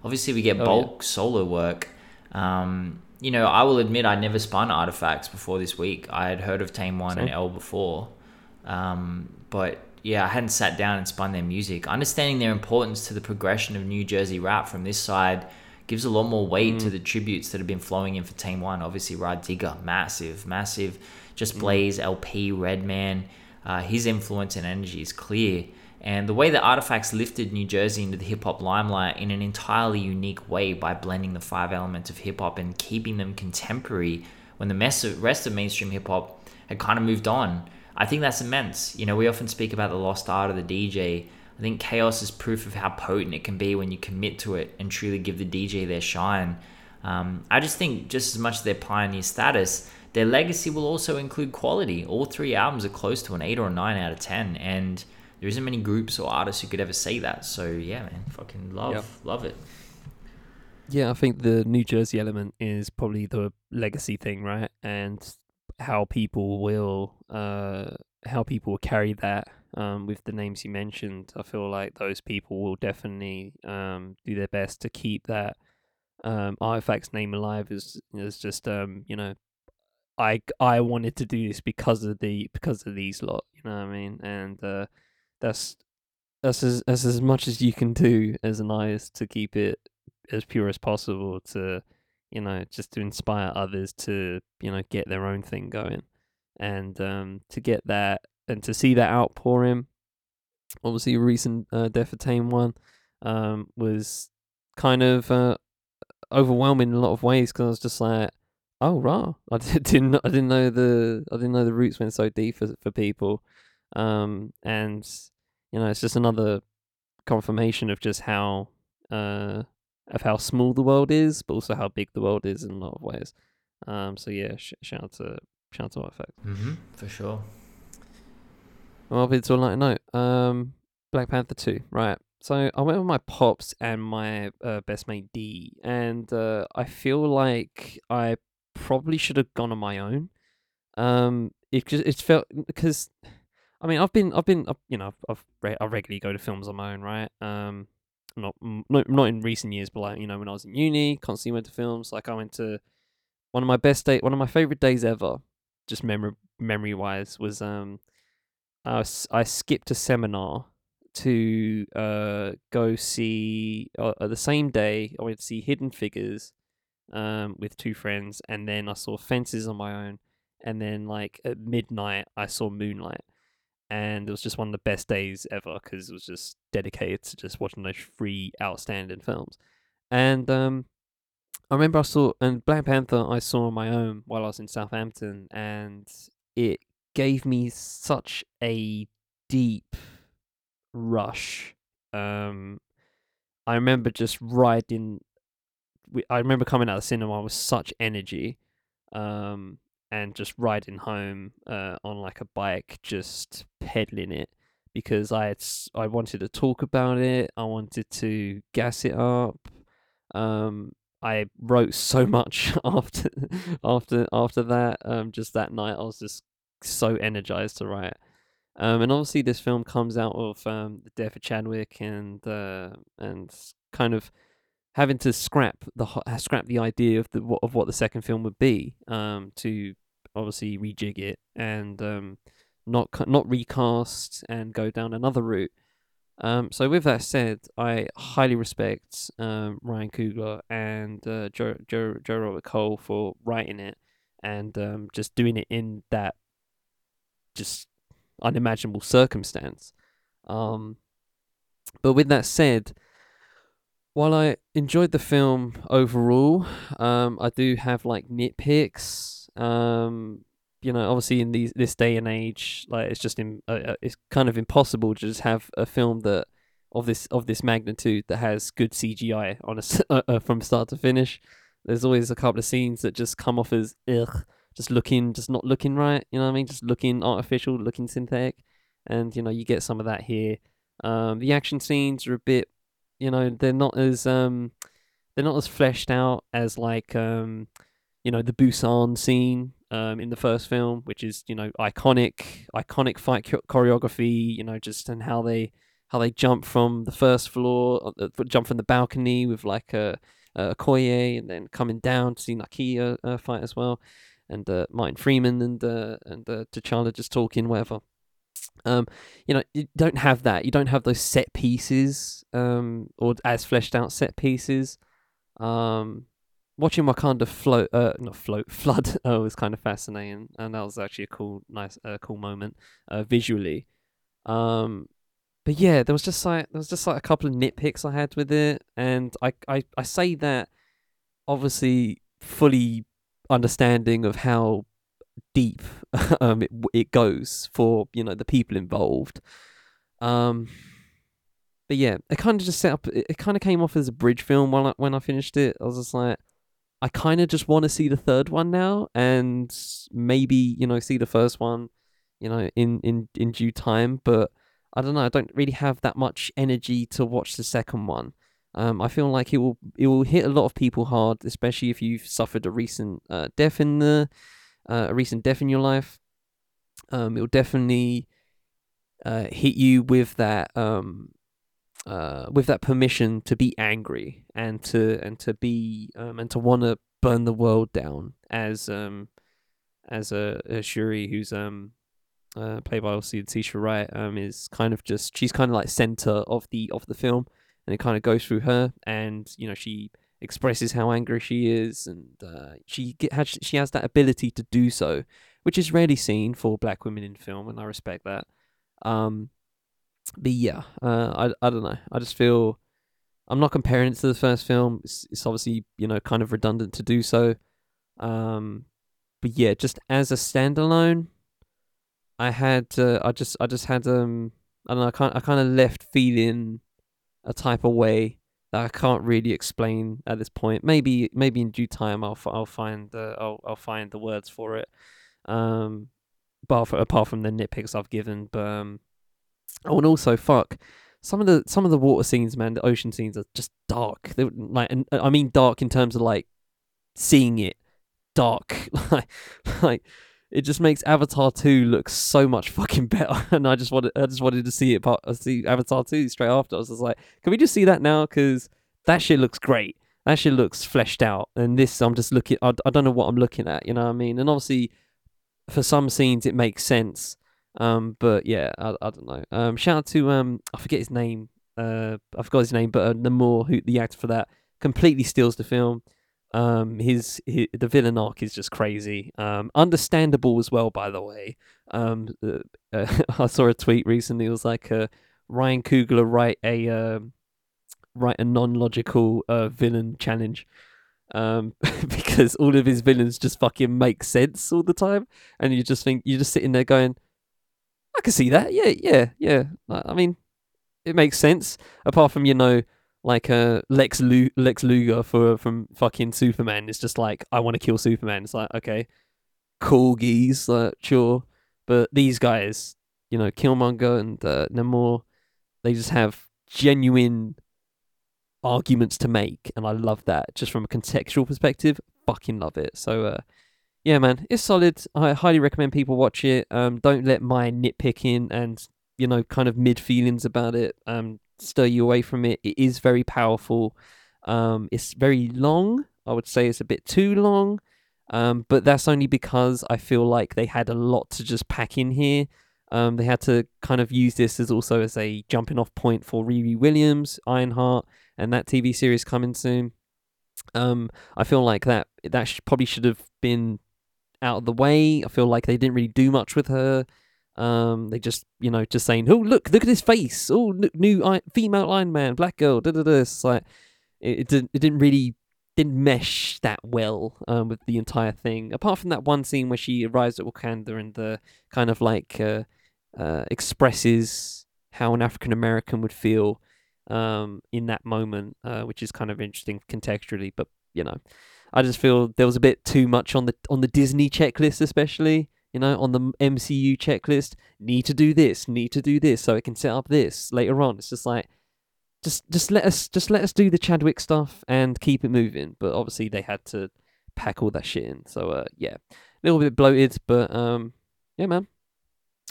Obviously, we get oh, bulk yeah. solo work. Um, you know, I will admit I never spun artifacts before this week. I had heard of Tame One and El before, um, but yeah, I hadn't sat down and spun their music. Understanding their importance to the progression of New Jersey rap from this side gives a lot more weight mm. to the tributes that have been flowing in for Tame One. Obviously, Rah Digga, massive, massive. Just mm. Blaze, LP, Redman. Uh, his influence and energy is clear. And the way that Artifacts lifted New Jersey into the hip hop limelight in an entirely unique way by blending the five elements of hip hop and keeping them contemporary when the rest of mainstream hip hop had kind of moved on. I think that's immense. You know, we often speak about the lost art of the DJ. I think Kaos is proof of how potent it can be when you commit to it and truly give the DJ their shine. Um, I just think, just as much as their pioneer status, their legacy will also include quality. All three albums are close to an 8 or a 9 out of 10. And there isn't many groups or artists who could ever say that. So yeah, man, fucking love, yep. love it. Yeah, I think the New Jersey element is probably the legacy thing, right? And how people will, uh, how people will carry that um, with the names you mentioned. I feel like those people will definitely um, do their best to keep that um, artifacts name alive. Is is just um, you know, I I wanted to do this because of the because of these lot. You know what I mean? And uh, that's that's as that's as much as you can do as an artist to keep it as pure as possible to you know, just to inspire others to, you know, get their own thing going. And um, to get that and to see that outpouring, obviously, a recent uh, Death of Tame one um, was kind of uh, overwhelming in a lot of ways because I was just like, oh, rah, I <laughs> didn't, I didn't know the, I didn't know the roots went so deep for for people, um, and you know, it's just another confirmation of just how uh of how small the world is, but also how big the world is in a lot of ways. Um, so yeah, sh- shout out to shout out to Effect. Mm-hmm, for sure. Well, it's all light note. Um, Black Panther two, right? So I went with my pops and my uh, best mate D, and uh, I feel like I probably should have gone on my own. Um, it just it felt because, I mean, I've been I've been you know I've, I've re- I regularly go to films on my own, right? Um, not not not in recent years, but like you know when I was in uni, constantly went to films. Like I went to one of my best day, one of my favorite days ever, just memory memory wise, was um, I was, I skipped a seminar to uh go see uh, uh, the same day. I went to see Hidden Figures, um, with two friends, and then I saw Fences on my own, and then like at midnight I saw Moonlight and it was just one of the best days ever because it was just dedicated to just watching those three outstanding films. And um, I remember I saw and Black Panther I saw on my own while I was in Southampton, and it gave me such a deep rush. Um, I remember just riding. I remember coming out of the cinema with such energy. Um, and just riding home uh, on like a bike, just pedaling it because I had, I wanted to talk about it. I wanted to gas it up. Um, I wrote so <laughs> much after after after that. Um, just that night, I was just so energized to write. Um, and obviously, this film comes out of um, the death of Chadwick and uh, and kind of having to scrap the scrap the idea of the of what the second film would be um, to obviously rejig it and um, not not recast and go down another route. Um, so with that said, I highly respect um, Ryan Coogler and uh, Joe, Joe Joe Robert Cole for writing it and um, just doing it in that just unimaginable circumstance. Um, but with that said, while I enjoyed the film overall, um, I do have like nitpicks um, you know, obviously in these this day and age, like it's just in, uh, uh, it's kind of impossible to just have a film that of this of this magnitude that has good CGI on a, <laughs> uh, uh, from start to finish. There's always a couple of scenes that just come off as ugh, just looking, just not looking right. You know what I mean? Just looking artificial, looking synthetic, and you know you get some of that here. Um, the action scenes are a bit, you know, they're not as um, they're not as fleshed out as like um, you know the Busan scene um, in the first film, which is you know iconic, iconic fight choreography. You know just and how they how they jump from the first floor, uh, jump from the balcony with like a, a and then coming down to see Nakia uh, fight as well, and uh, Martin Freeman and uh, and uh, T'Challa just talking whatever. Um, you know, you don't have that. You don't have those set pieces, um, or as fleshed out set pieces. Um, watching Wakanda float, uh, not float, <laughs> flood, uh, was kind of fascinating, and that was actually a cool, nice, uh, cool moment, uh, visually. Um, but yeah, there was just like there was just like a couple of nitpicks I had with it, and I, I, I say that obviously fully understanding of how deep <laughs> um it it goes for you know the people involved. Um, but yeah, it kind of just set up. It, it kind of came off as a bridge film when I when I finished it. I was just like, I kind of just want to see the third one now, and maybe you know see the first one, you know, in in in due time. But I don't know. I don't really have that much energy to watch the second one. Um, I feel like it will it will hit a lot of people hard, especially if you've suffered a recent uh, death in the uh, a recent death in your life. Um, it will definitely uh, hit you with that um, uh, with that permission to be angry and to and to be um, and to want to burn the world down as um as a, a Shuri who's um uh, played by obviously Letitia Wright um is kind of just she's kind of like center of the of the film and it kind of goes through her and you know she expresses how angry she is, and uh, she get, has she has that ability to do so, which is rarely seen for black women in film, and I respect that. Um, but yeah, uh, I I don't know. I just feel I'm not comparing it to the first film. It's, it's obviously you know kind of redundant to do so. Um, but yeah, just as a standalone, I had uh, I just I just had um I don't know I kind I kind of left feeling a type of way that I can't really explain at this point. Maybe maybe in due time I'll I'll find uh, I'll I'll find the words for it. Um, apart from, apart from the nitpicks I've given, but um, oh, and also fuck some of the some of the water scenes, man, the ocean scenes are just dark. They like, and I mean dark in terms of like seeing it dark, <laughs> like like it just makes Avatar two look so much <laughs> fucking better. <laughs> And I just wanted, I just wanted to see it, but uh, see Avatar two straight after. I was just like, can we just see that now? Because that shit looks great. That shit looks fleshed out. And this, I'm just looking. I, I don't know what I'm looking at. You know what I mean? And obviously, for some scenes, it makes sense. Um, but yeah, I, I don't know. Um, shout out to um, I forget his name. Uh, I forgot his name, but uh, Namor, who the actor for that, completely steals the film. Um, his, his the villain arc is just crazy. Um, understandable as well, by the way. Um, uh, uh, <laughs> I saw a tweet recently. It was like uh, Ryan Coogler write a uh, write a non logical uh, villain challenge. Um, <laughs> because all of his villains just fucking make sense all the time, and you just think you're just sitting there going, "I can see that, yeah, yeah, yeah." I mean, it makes sense. Apart from you know, like uh, Lex Lu- Lex Luger for from fucking Superman. It's just like I want to kill Superman. It's like okay, cool geese, like sure, but these guys, you know, Killmonger and uh, Namor, they just have genuine arguments to make, and I love that. Just from a contextual perspective, fucking love it. So, uh, yeah, man, it's solid. I highly recommend people watch it. Um, don't let my nitpicking and you know, kind of mid feelings about it um stir you away from it. It is very powerful. Um, it's very long. I would say it's a bit too long. Um, but that's only because I feel like they had a lot to just pack in here. Um, they had to kind of use this as also as a jumping off point for Riri Williams, Ironheart, and that TV series coming soon. Um, I feel like that that sh- probably should have been out of the way. I feel like they didn't really do much with her. Um, they just, you know, just saying, "Oh, look, look at his face! Oh, new I- female Iron Man, black girl." Da da da. It's like it, it didn't, it didn't really didn't mesh that well um, with the entire thing. Apart from that one scene where she arrives at Wakanda and the kind of like uh, uh, expresses how an African American would feel um, in that moment, uh, which is kind of interesting contextually. But you know, I just feel there was a bit too much on the on the Disney checklist, especially you know, on the MCU checklist, need to do this, need to do this, so it can set up this later on. It's just like, just just let us just let us do the Chadwick stuff and keep it moving. But obviously they had to pack all that shit in. So uh, yeah, a little bit bloated, but um, yeah, man,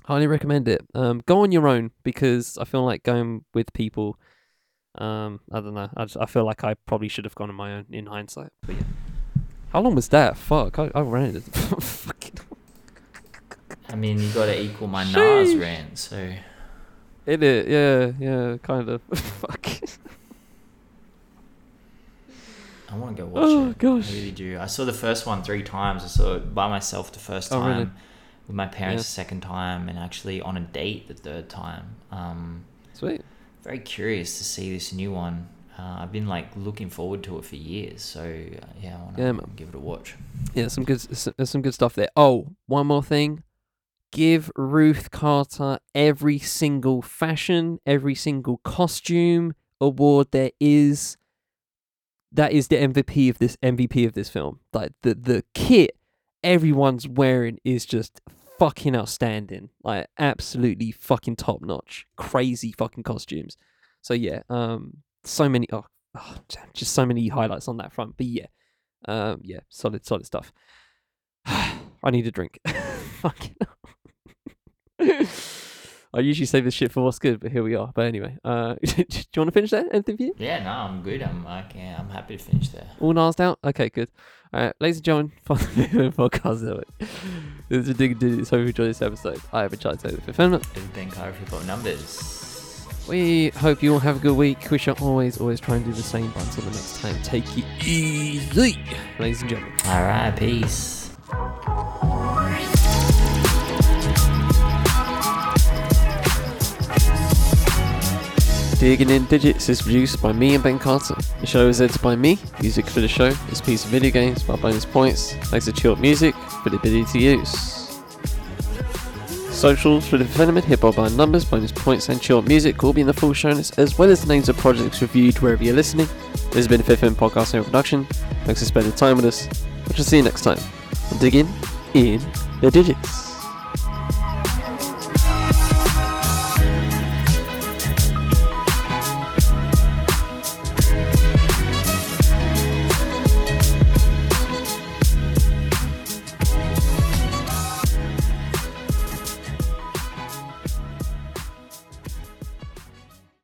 highly recommend it. Um, go on your own because I feel like going with people. Um, I don't know. I just, I feel like I probably should have gone on my own in hindsight. But yeah, how long was that? Fuck, I, I ran it. <laughs> I mean, you got to equal my Nas Sheesh. rant, so it, yeah, yeah, kind of. <laughs> Fuck. I want to go watch it. Oh, it. gosh. I really do. I saw the first one three times. I saw it by myself the first time, Oh, really? with my parents Yeah. the second time, and actually on a date the third time. Um, Sweet. very curious to see this new one. Uh, I've been like looking forward to it for years, so uh, yeah, I want to Yeah, give it a watch. Yeah, some good, some good stuff there. Oh, one more thing. Give Ruth Carter every single fashion, every single costume award there is. That is the MVP of this MVP of this film. Like the the kit everyone's wearing is just fucking outstanding. Like absolutely fucking top notch. Crazy fucking costumes. So yeah, um so many oh, oh just so many highlights on that front. But yeah. Um, yeah, solid, solid stuff. <sighs> I need a drink. <laughs> Fucking. <laughs> I usually save this shit for what's good, but here we are. But anyway, uh, <laughs> do you want to finish there? Anything for you? Yeah, no, I'm good. I'm yeah, I'm happy to finish there. All narsed out? Okay, good. All right, ladies and gentlemen, <laughs> on the podcast. Network. This is a Dig. Hope you enjoyed this episode. I have a child to the fulfillment. Everything covered for numbers. We hope you all have a good week. We shall always, always try and do the same. But until the next time, take it easy, ladies and gentlemen. All right, peace. Digging in Digits is produced by me and Ben Carter. The show is edited by me. Music for the show is piece of video games by bonus points. Thanks to Chill Music for the ability to use. Socials for the Venom Hip Hop by numbers, bonus points, and Chill Music will be in the full show notes, as well as the names of projects reviewed wherever you're listening. This has been Fifth M Podcast and Production. Thanks for spending time with us. We shall see you next time. on Digging in the Digits.